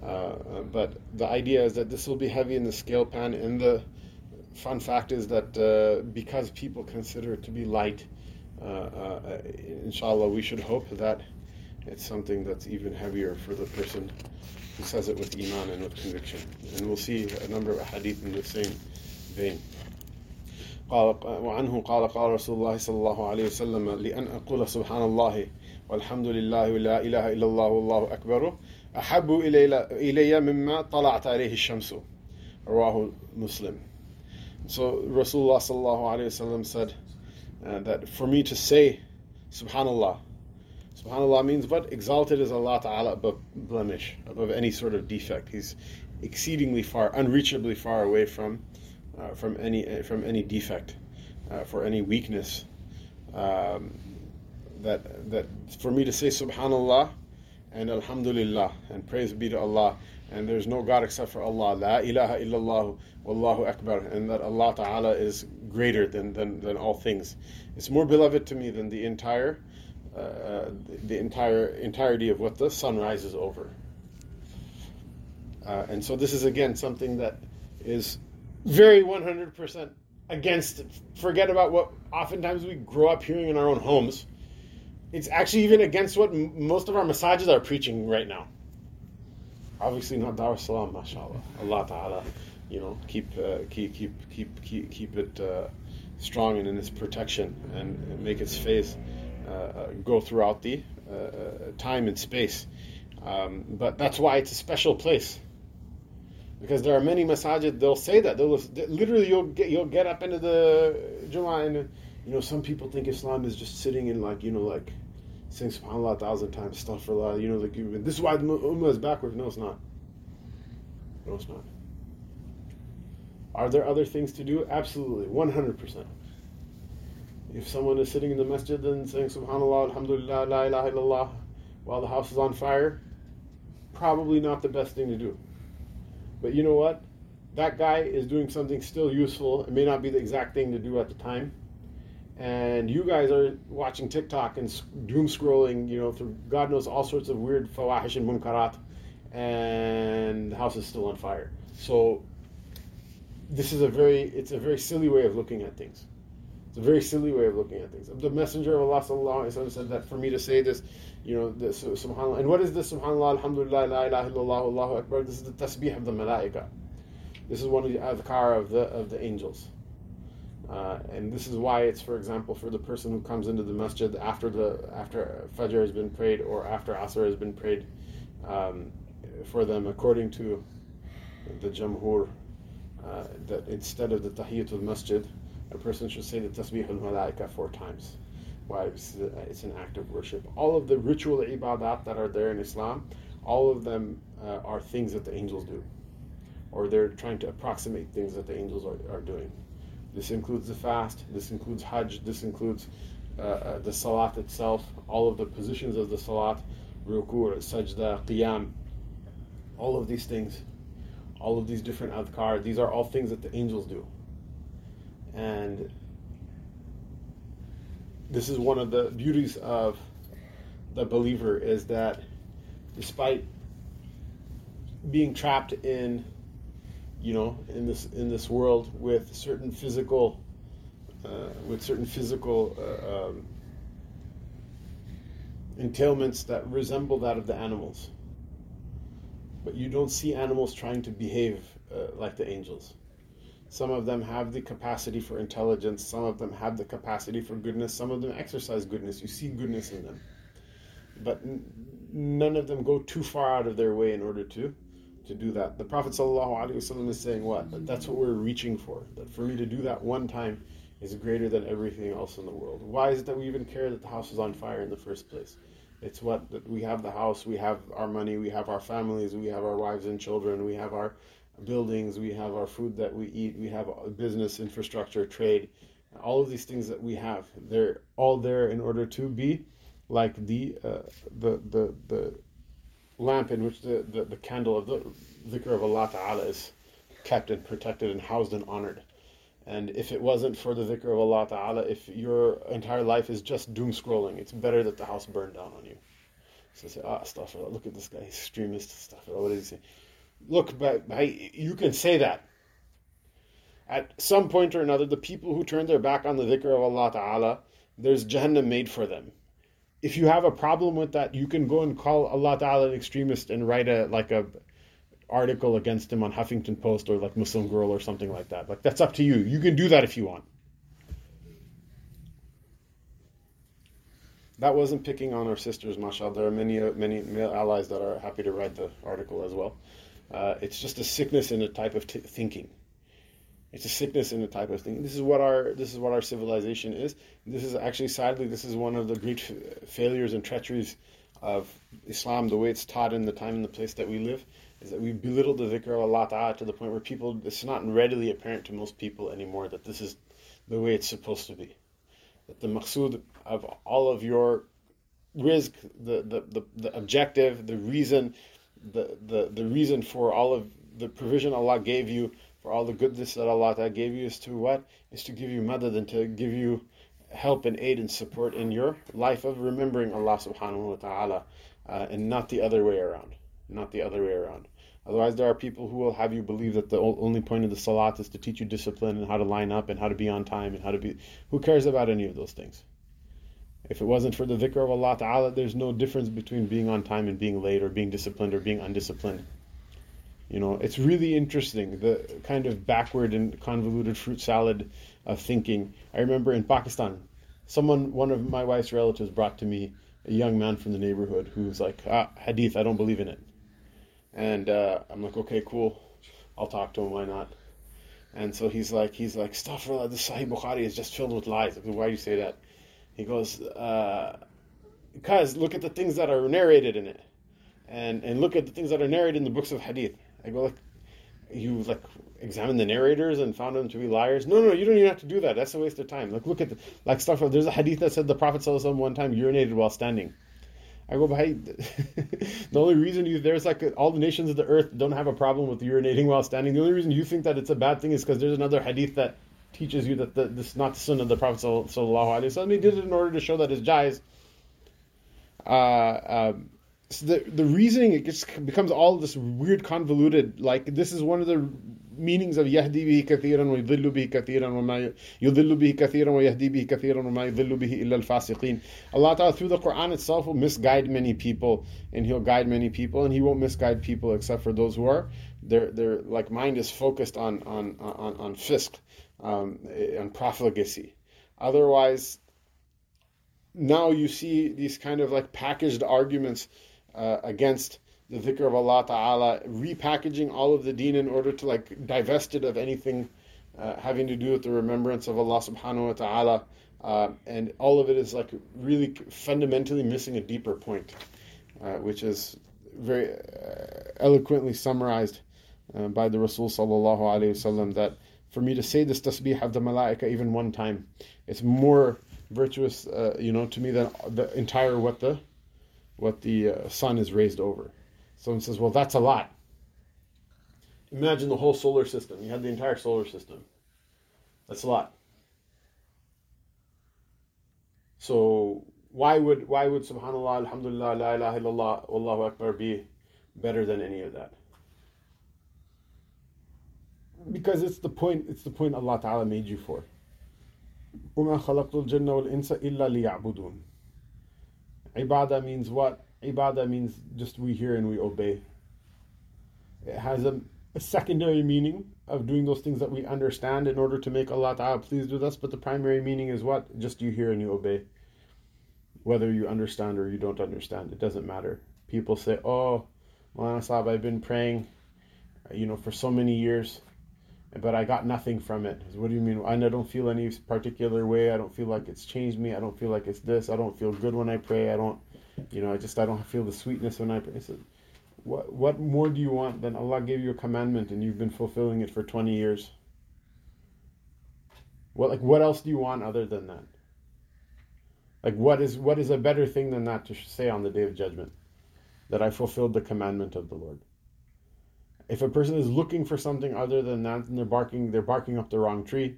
Speaker 1: Uh, uh, but the idea is that this will be heavy in the scale pan. And the fun fact is that uh, because people consider it to be light, uh, uh, inshallah, we should hope that it's something that's even heavier for the person who says it with iman and with conviction. And we'll see a number of hadith in the same vein. قال وعنه قال قال رسول الله صلى الله عليه وسلم لأن أقول سبحان الله والحمد لله ولا إله إلا الله والله أكبر أحب إلي مما طلعت عليه الشمس رواه Muslim so Rasulullah صلى الله عليه وسلم said uh, that for me to say subhanallah subhanallah means what exalted is Allah Ta'ala above blemish above any sort of defect he's exceedingly far unreachably far away from uh, from any from any defect, uh, for any weakness. Um, that that for me to say Subhanallah and Alhamdulillah and praise be to Allah and there's no God except for Allah. La ilaha illallah wallahu akbar and that Allah Ta'ala is greater than, than, than all things. It's more beloved to me than the entire uh, the entire entirety of what the sun rises over. Uh, and so this is again something that is very 100% against forget about what oftentimes we grow up hearing in our own homes. It's actually even against what m- most of our massages are preaching right now. Obviously not Dar Salam mashallah. Allah ta'ala you know keep uh, keep keep keep keep, keep it uh, strong and in its protection and, and make its uh go throughout the uh, uh, time and space. Um, but that's why it's a special place. Because there are many masajid they'll say that. They'll literally you'll get you'll get up into the Jummah and you know some people think Islam is just sitting in like you know like saying Subhanallah a thousand times Astaghfirullah you know like this is why the Ummah is backwards no it's not. No it's not. Are there other things to do? Absolutely. 100% if someone is sitting in the masjid and saying Subhanallah Alhamdulillah La ilaha illallah while the house is on fire probably not the best thing to do but you know what? That guy is doing something still useful. It may not be the exact thing to do at the time. And you guys are watching TikTok and doom scrolling, you know, through God knows all sorts of weird fawahish and munkarat, and the house is still on fire. So this is a very, it's a very silly way of looking at things. It's a very silly way of looking at things. The Messenger of Allah sallallahu said that for me to say this, you know, this subhanallah. And what is this subhanallah, alhamdulillah, la ilaha illallah, Allahu akbar? This is the tasbih of the malaika. This is one of the adhkar of the of the angels. Uh, and this is why it's, for example, for the person who comes into the masjid after the after Fajr has been prayed or after Asr has been prayed, um, for them according to the Jamhur, uh, that instead of the Tahiyatul Masjid, a person should say the Tasbih al Malaika four times. Why? It's an act of worship. All of the ritual ibadat that are there in Islam, all of them uh, are things that the angels do. Or they're trying to approximate things that the angels are, are doing. This includes the fast, this includes Hajj, this includes uh, uh, the Salat itself, all of the positions of the Salat, Ruku, Sajda, Qiyam, all of these things, all of these different adhkar, these are all things that the angels do. And this is one of the beauties of the believer is that despite being trapped in you know in this in this world with certain physical uh, with certain physical uh, um, entailments that resemble that of the animals. But you don't see animals trying to behave uh, like the angels some of them have the capacity for intelligence. Some of them have the capacity for goodness. Some of them exercise goodness. You see goodness in them. But n- none of them go too far out of their way in order to, to do that. The Prophet ﷺ is saying what? That that's what we're reaching for. That for me to do that one time is greater than everything else in the world. Why is it that we even care that the house is on fire in the first place? It's what that we have the house, we have our money, we have our families, we have our wives and children, we have our buildings, we have our food that we eat, we have business infrastructure, trade, all of these things that we have. They're all there in order to be like the uh, the the the lamp in which the, the, the candle of the dhikr of Allah Ta'ala is kept and protected and housed and honored. And if it wasn't for the dhikr of Allah Ta'ala, if your entire life is just doom scrolling, it's better that the house burned down on you. So say, ah, stuff. Look at this guy, extremist stuff. What did he say? Look, but, you can say that. At some point or another, the people who turn their back on the dhikr of Allah Ta'ala, there's Jahannam made for them. If you have a problem with that, you can go and call Allah Ta'ala an extremist and write a like a article against him on Huffington Post or like Muslim Girl or something like that. Like that's up to you. You can do that if you want. That wasn't picking on our sisters, mashallah. There are many, many male allies that are happy to write the article as well. Uh, it's just a sickness in a type of t- thinking. It's a sickness in a type of thinking. This is what our this is what our civilization is. This is actually, sadly, this is one of the great f- failures and treacheries of Islam, the way it's taught in the time and the place that we live is that we belittle the dhikr of Allah Ta'ala to the point where people, it's not readily apparent to most people anymore that this is the way it's supposed to be. That the maqsood of all of your rizq, the, the, the, the objective, the reason, the, the, the reason for all of the provision Allah gave you, for all the goodness that Allah gave you is to what? Is to give you madad and to give you help and aid and support in your life of remembering Allah subhanahu wa ta'ala uh, and not the other way around not the other way around. Otherwise, there are people who will have you believe that the only point of the salat is to teach you discipline and how to line up and how to be on time and how to be. Who cares about any of those things? If it wasn't for the dhikr of Allah Ta'ala, there's no difference between being on time and being late or being disciplined or being undisciplined. You know, it's really interesting the kind of backward and convoluted fruit salad of thinking. I remember in Pakistan, someone, one of my wife's relatives, brought to me a young man from the neighborhood who was like, ah, Hadith, I don't believe in it. And uh, I'm like, okay, cool. I'll talk to him. Why not? And so he's like, he's like, Astaghfirullah, the Sahih Bukhari is just filled with lies. Like, Why do you say that? He goes, uh, because look at the things that are narrated in it, and and look at the things that are narrated in the books of Hadith. I go, like, you like examined the narrators and found them to be liars? No, no, you don't even have to do that. That's a waste of time. Like, look at the, like stuff. There's a Hadith that said the Prophet one time urinated while standing. I go, by the only reason you there's like all the nations of the earth don't have a problem with urinating while standing. The only reason you think that it's a bad thing is because there's another hadith that teaches you that the, this is not the sunnah of the Prophet sallallahu alaihi wasallam. He did it in order to show that his ja'iz. Uh, um, so the the reasoning it just becomes all this weird convoluted. Like this is one of the meanings of yahdi bihi kathiran wa yudhillu bihi kathiran wa ma yudhillu bihi kathiran wa yahdi bihi kathiran wa ma yudhillu bihi illa al-fasiqeen. Allah Ta'ala through the Quran itself will misguide many people and he'll guide many people and he won't misguide people except for those who are their their like mind is focused on on on, on fisq um, profligacy otherwise now you see these kind of like packaged arguments uh, against the dhikr of Allah Ta'ala, repackaging all of the deen in order to like divest it of anything uh, having to do with the remembrance of Allah Subhanahu wa Ta'ala. Uh, and all of it is like really fundamentally missing a deeper point, uh, which is very uh, eloquently summarized uh, by the Rasul Sallallahu Alaihi Wasallam that for me to say this tasbih of the malaika even one time, it's more virtuous, uh, you know, to me than the entire what the what the sun is raised over. Someone says, well, that's a lot. Imagine the whole solar system. You have the entire solar system. That's a lot. So why would why would Subhanallah, Alhamdulillah, La ilaha illallah, Allahu Akbar be better than any of that? because it's the point. It's the point Allah Taala made you for. وما خلقت الجن والإنس إلا ليعبدون. Ibadah means what? Ibadah means just we hear and we obey. It has a, a secondary meaning of doing those things that we understand in order to make Allah Ta'ala pleased with us, but the primary meaning is what? Just you hear and you obey. Whether you understand or you don't understand, it doesn't matter. People say, Oh, Maulana Sahib, I've been praying, you know, for so many years but I got nothing from it. What do you mean? I don't feel any particular way. I don't feel like it's changed me. I don't feel like it's this. I don't feel good when I pray. I don't You know, I just I don't feel the sweetness when I pray. Said, what what more do you want than Allah gave you a commandment and you've been fulfilling it for 20 years? What like what else do you want other than that? Like what is what is a better thing than that to say on the day of judgment? That I fulfilled the commandment of the Lord. If a person is looking for something other than that, then they're barking they're barking up the wrong tree.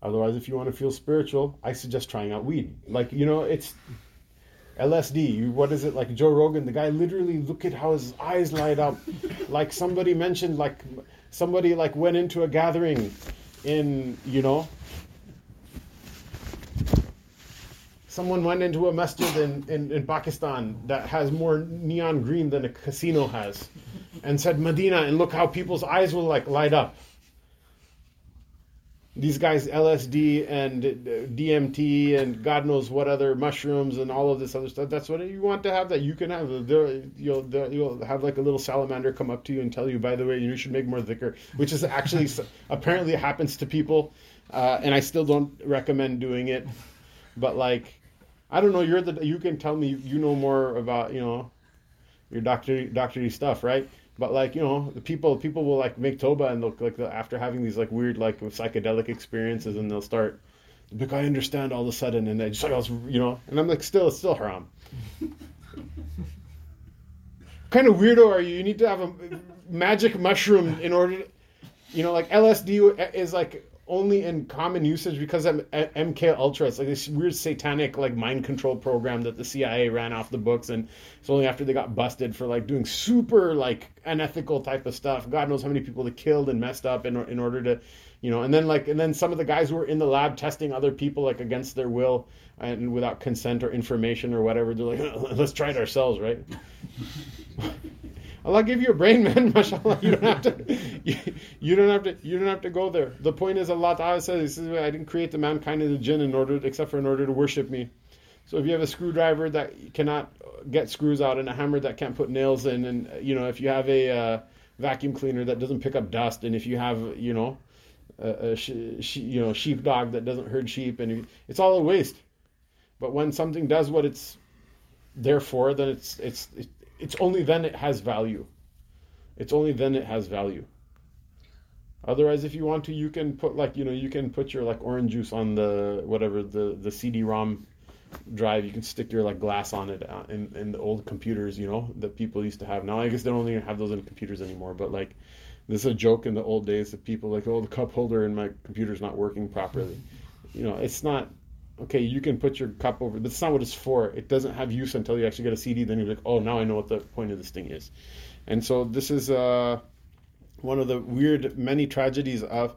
Speaker 1: Otherwise, if you want to feel spiritual, I suggest trying out weed. Like you know, it's LSD. What is it like? Joe Rogan, the guy literally look at how his eyes light up, like somebody mentioned, like somebody like went into a gathering in you know someone went into a masjid in, in, in, Pakistan that has more neon green than a casino has and said Medina and look how people's eyes will like light up. These guys LSD and DMT and God knows what other mushrooms and all of this other stuff. That's what you want to have. That you can have. You'll you'll have like a little salamander come up to you and tell you, by the way, you should make more dhikr, which is actually apparently happens to people, uh, and I still don't recommend doing it. But like, I don't know. You're the you can tell me you know more about you know your doctor doctory stuff, right? But like you know, the people people will like make toba and look like after having these like weird like psychedelic experiences, and they'll start like I understand all of a sudden, and they just like I was you know, and I'm like still it's still haram. kind of weirdo are you? You need to have a magic mushroom in order, to, you know, like LSD is like only in common usage because of MK Ultra. It's like this weird satanic like mind control program that the CIA ran off the books, and it's only after they got busted for like doing super like unethical type of stuff. God knows how many people they killed and messed up in in order to, you know. And then like and then some of the guys who were in the lab testing other people like against their will and without consent or information or whatever, they're like, let's try it ourselves, right? Allah give you a brain, man. Mashallah, you don't have to. You, you, don't have to. You don't have to go there. The point is, Allah Taala says, "I didn't create the mankind and the jinn in order, except for in order to worship me." So if you have a screwdriver that cannot get screws out and a hammer that can't put nails in, and you know, if you have a uh, vacuum cleaner that doesn't pick up dust, and if you have, you know, a, a sh- you know sheepdog that doesn't herd sheep, and it's all a waste. But when something does what it's there for, then it's it's it's only then it has value. It's only then it has value. Otherwise, if you want to, you can put like you know you can put your like orange juice on the whatever the the CD-ROM drive. You can stick your like glass on it uh, in in the old computers, you know, that people used to have. Now I guess they don't even have those in computers anymore. But like, this is a joke in the old days that people like, oh, the cup holder in my computer's not working properly. You know, it's not okay, you can put your cup over. That's not what it's for. It doesn't have use until you actually get a CD. Then you're like, oh, now I know what the point of this thing is. And so this is uh, one of the weird many tragedies of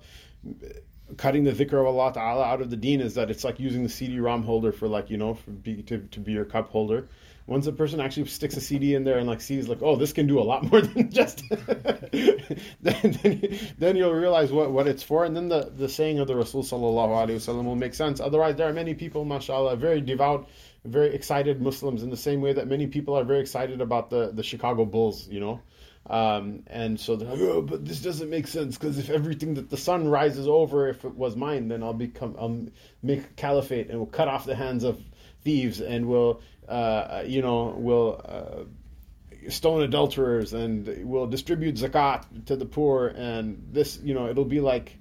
Speaker 1: cutting the dhikr of Allah Ta'ala out of the deen is that it's like using the CD-ROM holder for like, you know, be, to, to be your cup holder once a person actually sticks a CD in there and like sees like, oh, this can do a lot more than just, then, then, then you'll realize what, what it's for, and then the, the saying of the Rasul sallallahu alaihi wasallam will make sense. Otherwise, there are many people, mashallah, very devout, very excited Muslims in the same way that many people are very excited about the the Chicago Bulls, you know. Um, and so they're like, oh, but this doesn't make sense because if everything that the sun rises over, if it was mine, then I'll become, I'll make caliphate and we'll cut off the hands of thieves and will uh, you know will uh, stone adulterers and will distribute zakat to the poor and this you know it'll be like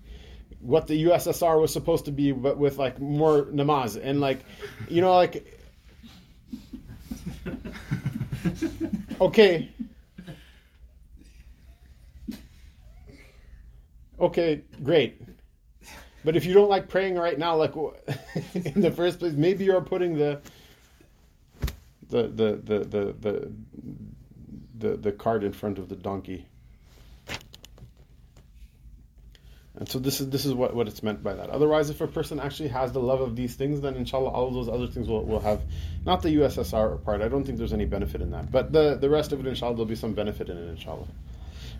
Speaker 1: what the USSR was supposed to be but with like more namaz and like you know like okay. Okay great. But if you don't like praying right now, like in the first place, maybe you're putting the the the the the the the, the cart in front of the donkey. And so this is this is what, what it's meant by that. Otherwise, if a person actually has the love of these things, then inshallah all of those other things will, will have not the USSR part. I don't think there's any benefit in that. But the, the rest of it inshallah there'll be some benefit in it inshallah.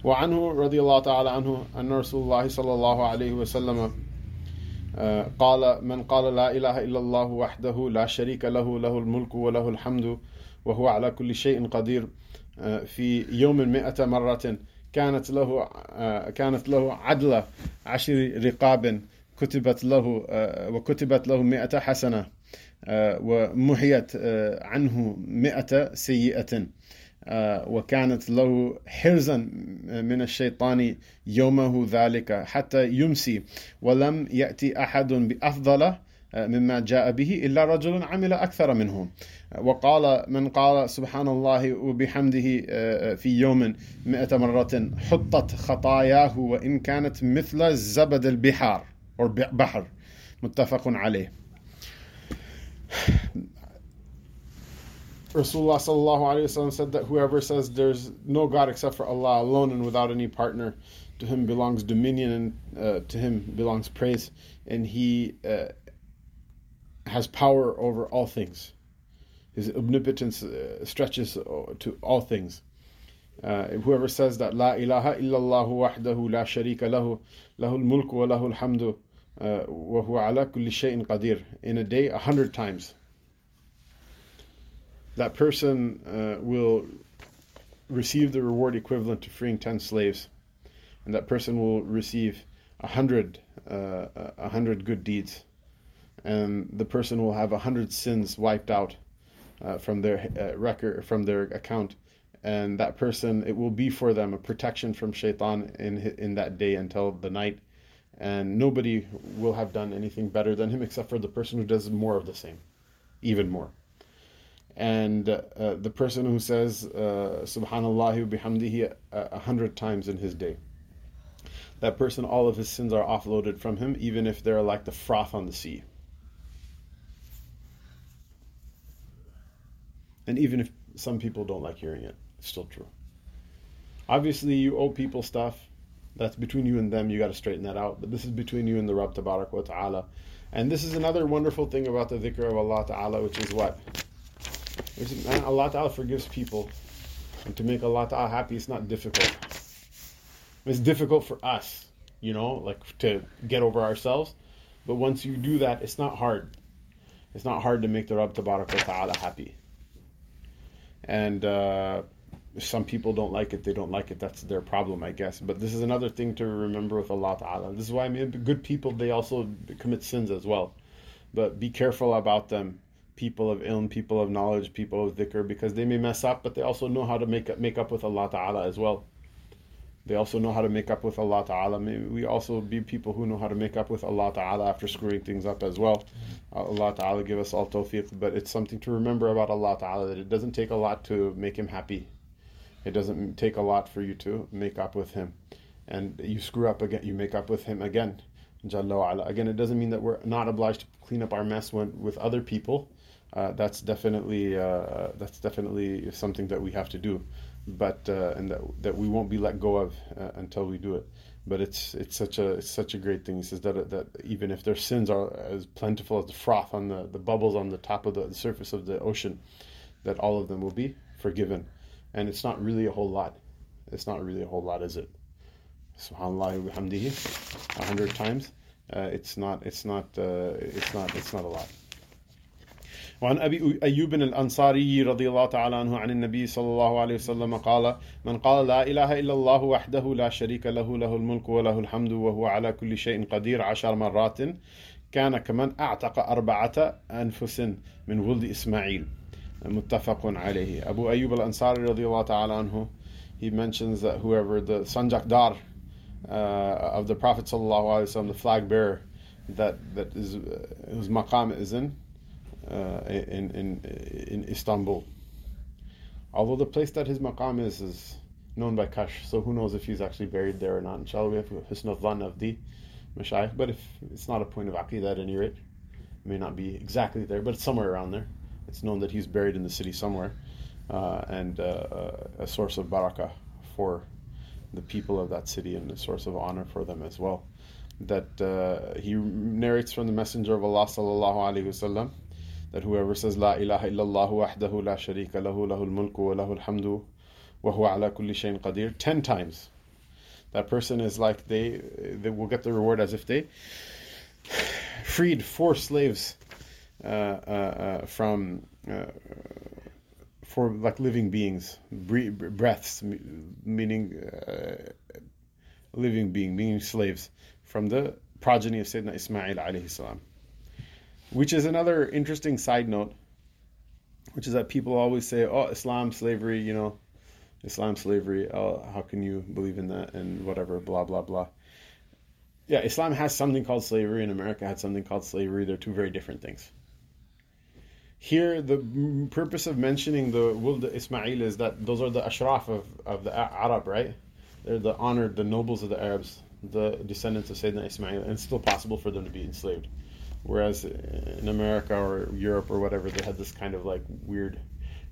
Speaker 1: وعنه رضي الله تعالى عنه أن رسول الله صلى الله عليه وسلم قال من قال لا إله إلا الله وحده لا شريك له له الملك وله الحمد وهو على كل شيء قدير. في يوم مئة مرة كانت له كانت له عدل عشر رقاب كتبت له وكتبت له مئة حسنة ومحيت عنه مئة سيئة. وكانت له حرزا من الشيطان يومه ذلك حتى يمسي ولم يأتي أحد بأفضل مما جاء به إلا رجل عمل أكثر منه. وقال من قال سبحان الله وبحمده في يوم مئة مرة حطت خطاياه وإن كانت مثل زبد البحار أو بحر متفق عليه. Rasulullah sallallahu alaihi said that whoever says there's no God except for Allah alone and without any partner, to him belongs dominion and uh, to him belongs praise, and he uh, has power over all things. His omnipotence uh, stretches uh, to all things. Uh, whoever says that La ilaha illallah wahdahu la sharika lahu lahul mulk wa lahul hamdu uh, wa huwa ala kulli shay'in qadir in a day a hundred times that person uh, will receive the reward equivalent to freeing 10 slaves and that person will receive a hundred uh, a hundred good deeds. And the person will have a hundred sins wiped out uh, from their uh, record from their account. And that person it will be for them a protection from shaitan in in that day until the night. And nobody will have done anything better than him except for the person who does more of the same even more and uh, the person who says uh, subhanallah bihamdihi a hundred times in his day. That person all of his sins are offloaded from him even if they're like the froth on the sea. And even if some people don't like hearing it it's still true. Obviously you owe people stuff. That's between you and them. You got to straighten that out. But this is between you and the Rabb Tabarak wa Ta'ala. And this is another wonderful thing about the dhikr of Allah Ta'ala which is what Man, Allah Ta'ala forgives people. And to make Allah Ta'ala happy, it's not difficult. It's difficult for us, you know, like to get over ourselves. But once you do that, it's not hard. It's not hard to make the Rabb Ta'ala happy. And uh, some people don't like it, they don't like it. That's their problem, I guess. But this is another thing to remember with Allah Ta'ala. This is why I mean, good people, they also commit sins as well. But be careful about them people of ilm, people of knowledge, people of dhikr, because they may mess up, but they also know how to make up, make up with Allah Ta'ala as well. They also know how to make up with Allah Ta'ala. Maybe we also be people who know how to make up with Allah Ta'ala after screwing things up as well. Uh, Allah Ta'ala give us all tawfiq, but it's something to remember about Allah Ta'ala that it doesn't take a lot to make Him happy. It doesn't take a lot for you to make up with Him. And you screw up again, you make up with Him again. Jalla Again, it doesn't mean that we're not obliged to clean up our mess when, with other people uh, that's definitely uh, that's definitely something that we have to do, but uh, and that that we won't be let go of uh, until we do it. But it's it's such a it's such a great thing. He says that that even if their sins are as plentiful as the froth on the, the bubbles on the top of the, the surface of the ocean, that all of them will be forgiven, and it's not really a whole lot. It's not really a whole lot, is it? Subhanallah bihamdihi, a hundred times. Uh, it's not. It's not. Uh, it's not. It's not a lot. وعن أبي أيوب الأنصاري رضي الله تعالى عنه عن النبي صلى الله عليه وسلم قال من قال لا إله إلا الله وحده لا شريك له له الملك وله الحمد وهو على كل شيء قدير عشر مرات كان كمن أعتق أربعة أنفس من ولد إسماعيل. متفق عليه. أبو أيوب الأنصاري رضي الله تعالى عنه he mentions that whoever the sanjakdar uh, of the Prophet sallallahu alaihi wasallam, the flag bearer that that is uh, whose maqam is in in, in, in Istanbul. Although the place that his maqam is is known by kashf, so who knows if he's actually buried there or not. Inshallah, we have Husn of Dhan the Mashayikh, but if it's not a point of Aqidah at any rate, it may not be exactly there, but it's somewhere around there. It's known that he's buried in the city somewhere, uh, and uh, uh a source of barakah for the people of that city and a source of honor for them as well. That uh, he narrates from the Messenger of Allah sallallahu alaihi wasallam that whoever says La ilaha illallah wahdahu la sharika lahu lahul mulku wa lahul hamdu wa huwa ala kulli shayin qadir 10 times. That person is like they they will get the reward as if they freed four slaves uh, uh, uh, from uh, for like living beings breaths meaning uh, living being meaning slaves from the progeny of Sayyidina Ismail alayhi salam which is another interesting side note, which is that people always say, "Oh, Islam, slavery," you know, Islam, slavery. Oh, how can you believe in that and whatever, blah blah blah. Yeah, Islam has something called slavery, and America had something called slavery. They're two very different things. Here, the purpose of mentioning the Wuld Ismail is that those are the ashraf of, of the Arab, right? They're the honored, the nobles of the Arabs, the descendants of Sayyidina Ismail, and it's still possible for them to be enslaved. Whereas in America or Europe or whatever, they had this kind of like weird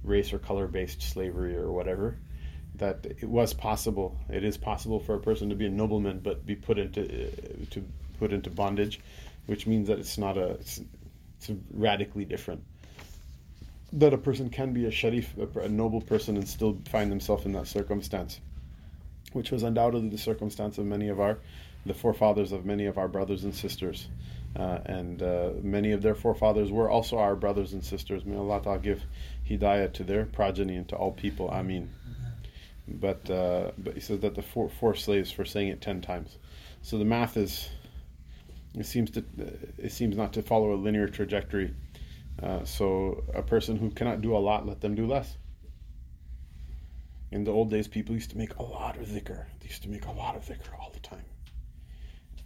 Speaker 1: race or color based slavery or whatever. That it was possible. It is possible for a person to be a nobleman but be put into uh, to put into bondage, which means that it's not a it's, it's radically different. That a person can be a sharif, a, a noble person, and still find themselves in that circumstance, which was undoubtedly the circumstance of many of our, the forefathers of many of our brothers and sisters. Uh, and uh, many of their forefathers were also our brothers and sisters. May Allah Ta'ala give hidayah to their progeny and to all people. Ameen. But uh, but he says that the four, four slaves for saying it ten times. So the math is it seems to it seems not to follow a linear trajectory. Uh, so a person who cannot do a lot, let them do less. In the old days, people used to make a lot of dhikr. They used to make a lot of dhikr.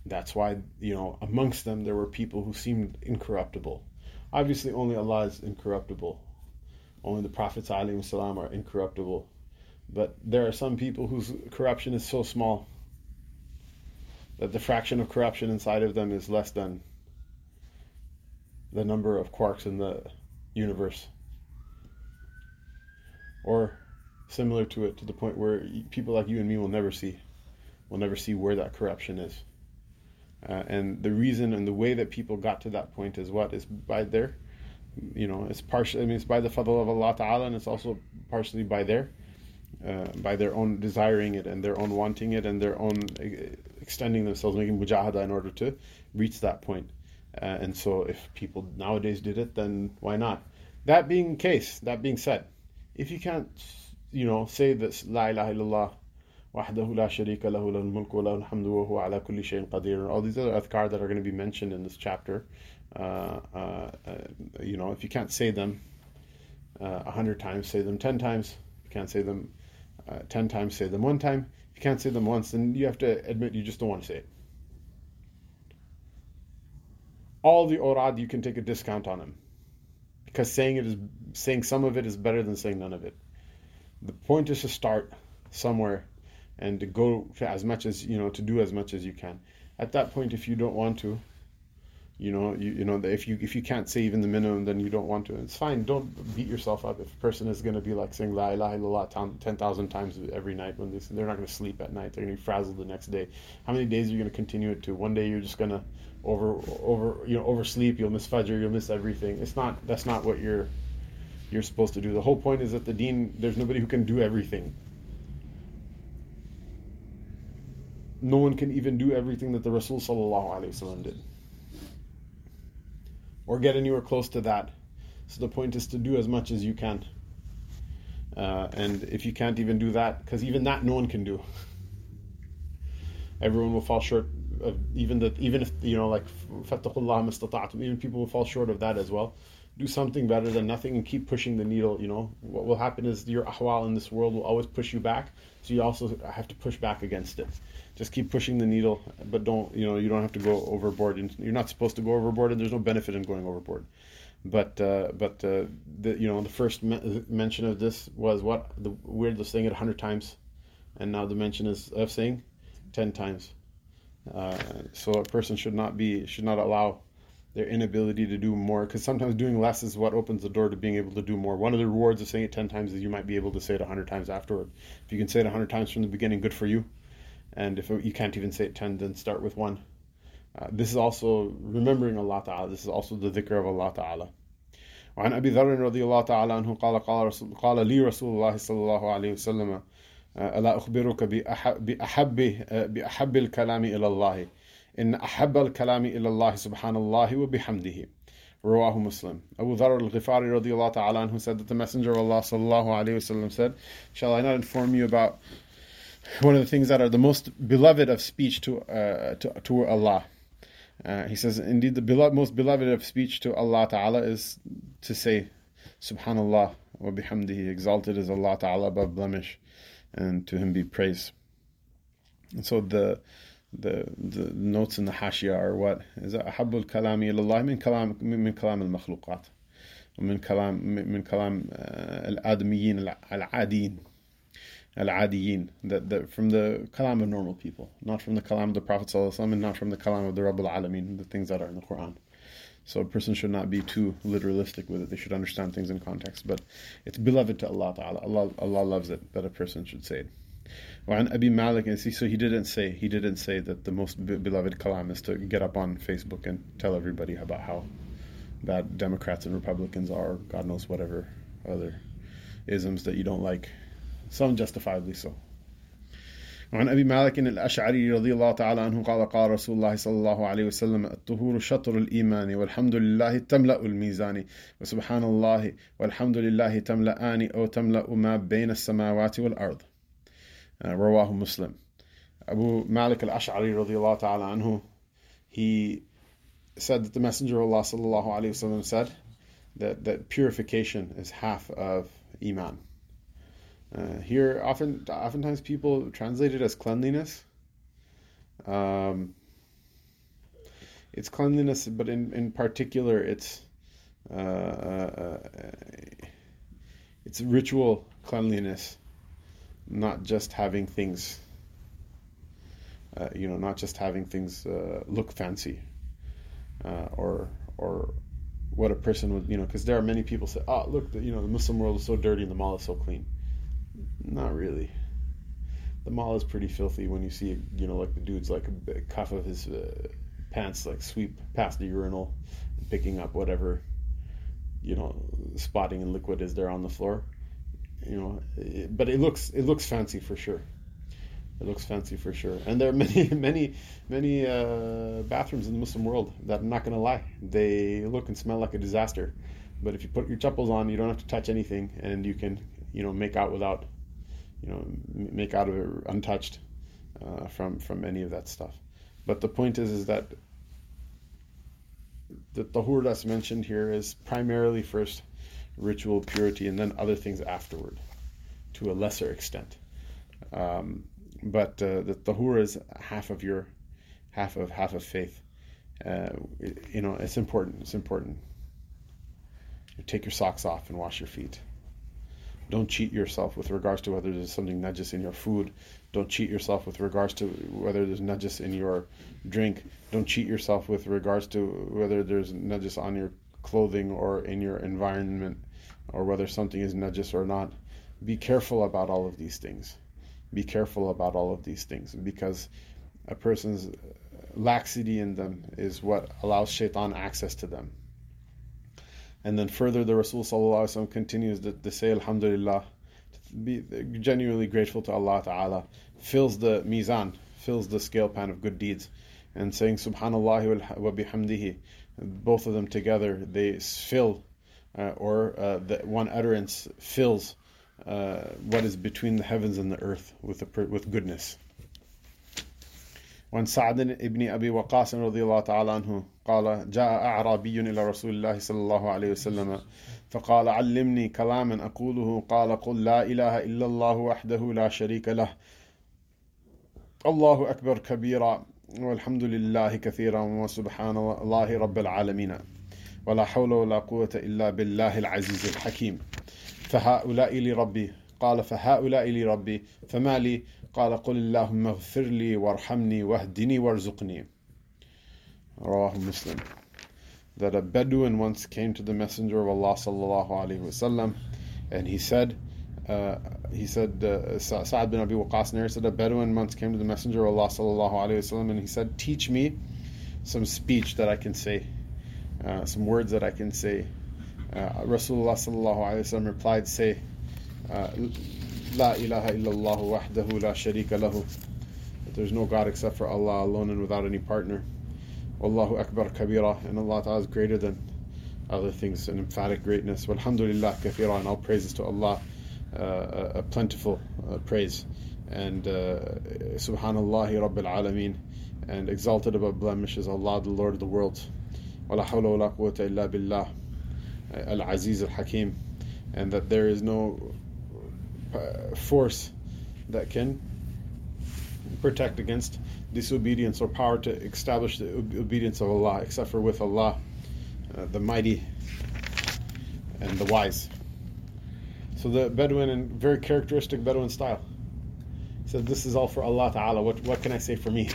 Speaker 1: That's why, you know, amongst them there were people who seemed incorruptible. Obviously, only Allah is incorruptible. Only the Prophets salam are incorruptible. But there are some people whose corruption is so small that the fraction of corruption inside of them is less than the number of quarks in the universe. Or similar to it, to the point where people like you and me will never see, will never see where that corruption is. Uh, and the reason and the way that people got to that point is what is by their, you know, it's partially. I mean, it's by the fadl of Allah Taala, and it's also partially by their, uh, by their own desiring it and their own wanting it and their own extending themselves, making mujahada in order to reach that point. Uh, and so, if people nowadays did it, then why not? That being case, that being said, if you can't, you know, say this La ilaha illallah وحده لا شريك له له الملك وله الحمد وهو على كل شيء قدير. All these other athkar that are going to be mentioned in this chapter uh, uh, uh, you know if you can't say them uh, a hundred times say them ten times. If you can't say them uh, ten times say them one time. If you can't say them once then you have to admit you just don't want to say it. All the awrad you can take a discount on them. Because saying it is saying some of it is better than saying none of it. The point is to start somewhere and go as much as you know to do as much as you can. At that point if you don't want to you know you, you know if you if you can't say even the minimum then you don't want to. It's fine. Don't beat yourself up. If a person is going to be like saying la ilaha illallah 10,000 times every night when they, they're not going to sleep at night they're going to be frazzled the next day how many days are you going to continue it to? One day you're just going to over over you know oversleep you'll miss fajr you'll miss everything. It's not that's not what you're you're supposed to do. The whole point is that the deen there's nobody who can do everything no one can even do everything that the Rasul did. Or get anywhere close to that. So the point is to do as much as you can. Uh, and if you can't even do that, because even that no one can do. Everyone will fall short of even that. Even if you know, like even people will fall short of that as well. Do something better than nothing and keep pushing the needle. You know what will happen is your ahwal in this world will always push you back. So you also have to push back against it just keep pushing the needle, but don't you know you don't have to go overboard. And you're not supposed to go overboard, and there's no benefit in going overboard. But uh, but uh, the you know the first me- mention of this was what the weirdest thing at hundred times, and now the mention is of saying ten times. Uh, so a person should not be should not allow their inability to do more because sometimes doing less is what opens the door to being able to do more. One of the rewards of saying it 10 times is you might be able to say it 100 times afterward. If you can say it 100 times from the beginning, good for you. And if you can't even say it 10, then start with one. Uh, this is also remembering Allah Ta'ala. This is also the dhikr of Allah Ta'ala. وعن أبي ذر رضي الله تعالى عنه قال قال, رسول قال لي رسول الله صلى الله عليه وسلم ألا أخبرك بأحب بأحب الكلام إلى الله إن أحب الكلام إلى الله سبحان الله وبحمده رواه Muslim. Abu Dharr al-Ghifari radiallahu ta'ala anhu said that the Messenger of Allah sallallahu alayhi wasallam said, Shall I not inform you about one of the things that are the most beloved of speech to uh, to, to Allah. Uh, he says, indeed, the beloved, most beloved of speech to Allah Ta'ala is to say, Subhanallah wa bihamdihi, exalted is Allah Ta'ala above blemish, and to Him be praise. And so the the the notes in the hashia are what is أحب الكلام إلى الله من كلام من كلام المخلوقات ومن كلام من كلام الآدميين العاديين al-adiyin, that, that from the kalam of normal people, not from the kalam of the Prophet and not from the kalam of the Rabbul Alameen, the things that are in the Quran. So a person should not be too literalistic with it. They should understand things in context. But it's beloved to Allah Ta'ala. Allah, Allah loves it that a person should say it. وعن Abi Malik, and see, so he didn't say he didn't say that the most beloved kalam is to get up on Facebook and tell everybody about how bad Democrats and Republicans are, God knows whatever other isms that you don't like some justifiably so. وعن أبي مالك الأشعري رضي الله تعالى عنه قال قال رسول الله صلى الله عليه وسلم الطهور شطر الإيمان والحمد لله تملأ الميزان وسبحان الله والحمد لله تملأان أو تملأ ما بين السماوات والأرض uh, Muslim. Abu Malik al Ash'ari radiallahu ta'ala he said that the Messenger of Allah صلى الله عليه وسلم said that, that purification is half of Iman. Uh, here, often, oftentimes people translate it as cleanliness. Um, it's cleanliness, but in, in particular, it's uh, uh, uh it's ritual cleanliness not just having things. Uh, you know, not just having things uh, look fancy, uh, or or what a person would, you know, because there are many people say, "Oh, look, the, you know, the Muslim world is so dirty and the mall is so clean." Not really. The mall is pretty filthy when you see, you know, like the dude's like a cuff of his uh, pants like sweep past the urinal, picking up whatever, you know, spotting and liquid is there on the floor. You know, it, but it looks it looks fancy for sure. It looks fancy for sure. And there are many, many, many uh, bathrooms in the Muslim world that I'm not going to lie. They look and smell like a disaster. But if you put your chappals on, you don't have to touch anything and you can, you know, make out without you know, make out of it untouched uh, from from any of that stuff. But the point is, is that the tahur that's mentioned here is primarily first ritual purity and then other things afterward, to a lesser extent. Um, but uh, the tahur is half of your, half of half of faith. Uh, you know, it's important. It's important. You take your socks off and wash your feet. Don't cheat yourself with regards to whether there's something najis in your food. Don't cheat yourself with regards to whether there's najis in your drink. Don't cheat yourself with regards to whether there's najis on your clothing or in your environment or whether something is najis or not. Be careful about all of these things. Be careful about all of these things because a person's laxity in them is what allows shaitan access to them. And then further, the Rasul continues to, to say, Alhamdulillah, to be genuinely grateful to Allah Ta'ala, fills the mizan, fills the scale pan of good deeds, and saying Subhanallah wa bihamdihi, both of them together, they fill, uh, or uh, that one utterance fills uh, what is between the heavens and the earth with, the, with goodness. وعن سعد بن أبي وقاص رضي الله تعالى عنه قال جاء أعرابي إلى رسول الله صلى الله عليه وسلم فقال علمني كلاما أقوله قال قل لا إله إلا الله وحده لا شريك له الله أكبر كبيرا والحمد لله كثيرا وسبحان الله رب العالمين ولا حول ولا قوة إلا بالله العزيز الحكيم فهؤلاء لربي قال فهؤلاء لربي فما لي قال قل اللهم اغفر لي وارحمني واهدني وارزقني رواه Muslim that a Bedouin once came to the Messenger of Allah sallallahu alaihi wasallam and he said uh, he said uh, Sa'ad bin Abi narrated said a Bedouin once came to the Messenger of Allah wasallam and he said teach me some speech that I can say uh, some words that I can say uh, Rasulullah sallallahu alaihi wasallam replied say uh, La ilaha illallah wahdahu la sharika lahu. That there's no God except for Allah alone and without any partner. Wallahu akbar kabira. And Allah Ta'ala is greater than other things in emphatic greatness. Walhamdulillah kathira. And all praises to Allah. Uh, a, plentiful uh, praise. And uh, subhanallah rabbil alameen. and exalted above blemishes, Allah, the Lord of the worlds. وَلَا حَوْلَ وَلَا قُوَّةَ إِلَّا بِاللَّهِ Al-Aziz Al-Hakim. And that there is no uh, force that can protect against disobedience or power to establish the obedience of Allah except for with Allah, uh, the mighty and the wise. So the Bedouin, in very characteristic Bedouin style, said, This is all for Allah Ta'ala. What, what can I say for me?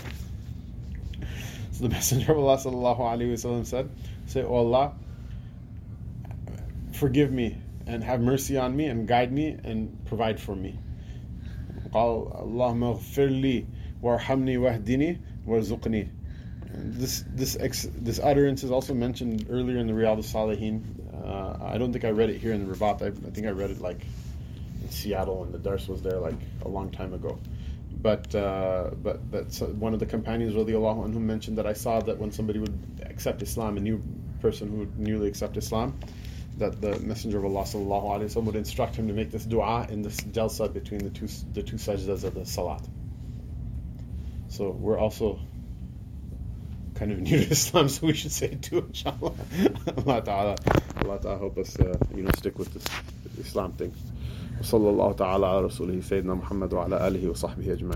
Speaker 1: the Messenger of Allah sallallahu wasallam said, "Say, O Allah, forgive me and have mercy on me and guide me and provide for me." قال لي وارحمني واهدني وارزقني. This this ex, this utterance is also mentioned earlier in the Riyadh al-Salihin. Uh, I don't think I read it here in the Ribat. I, I think I read it like in Seattle and the Dars was there like a long time ago But uh, but but so one of the companions radiallahu anhu mentioned that I saw that when somebody would accept Islam, a new person who would newly accept Islam, that the Messenger of Allah sallallahu alaihi wasallam would instruct him to make this du'a in this jalsa between the two the two sajdas of the salat. So we're also kind of new to Islam, so we should say it too, inshallah. Allah Ta'ala, Allah Ta'ala help us, uh, you know, stick with this Islam thing. وصلى الله تعالى على رسوله سيدنا محمد وعلى آله وصحبه أجمعين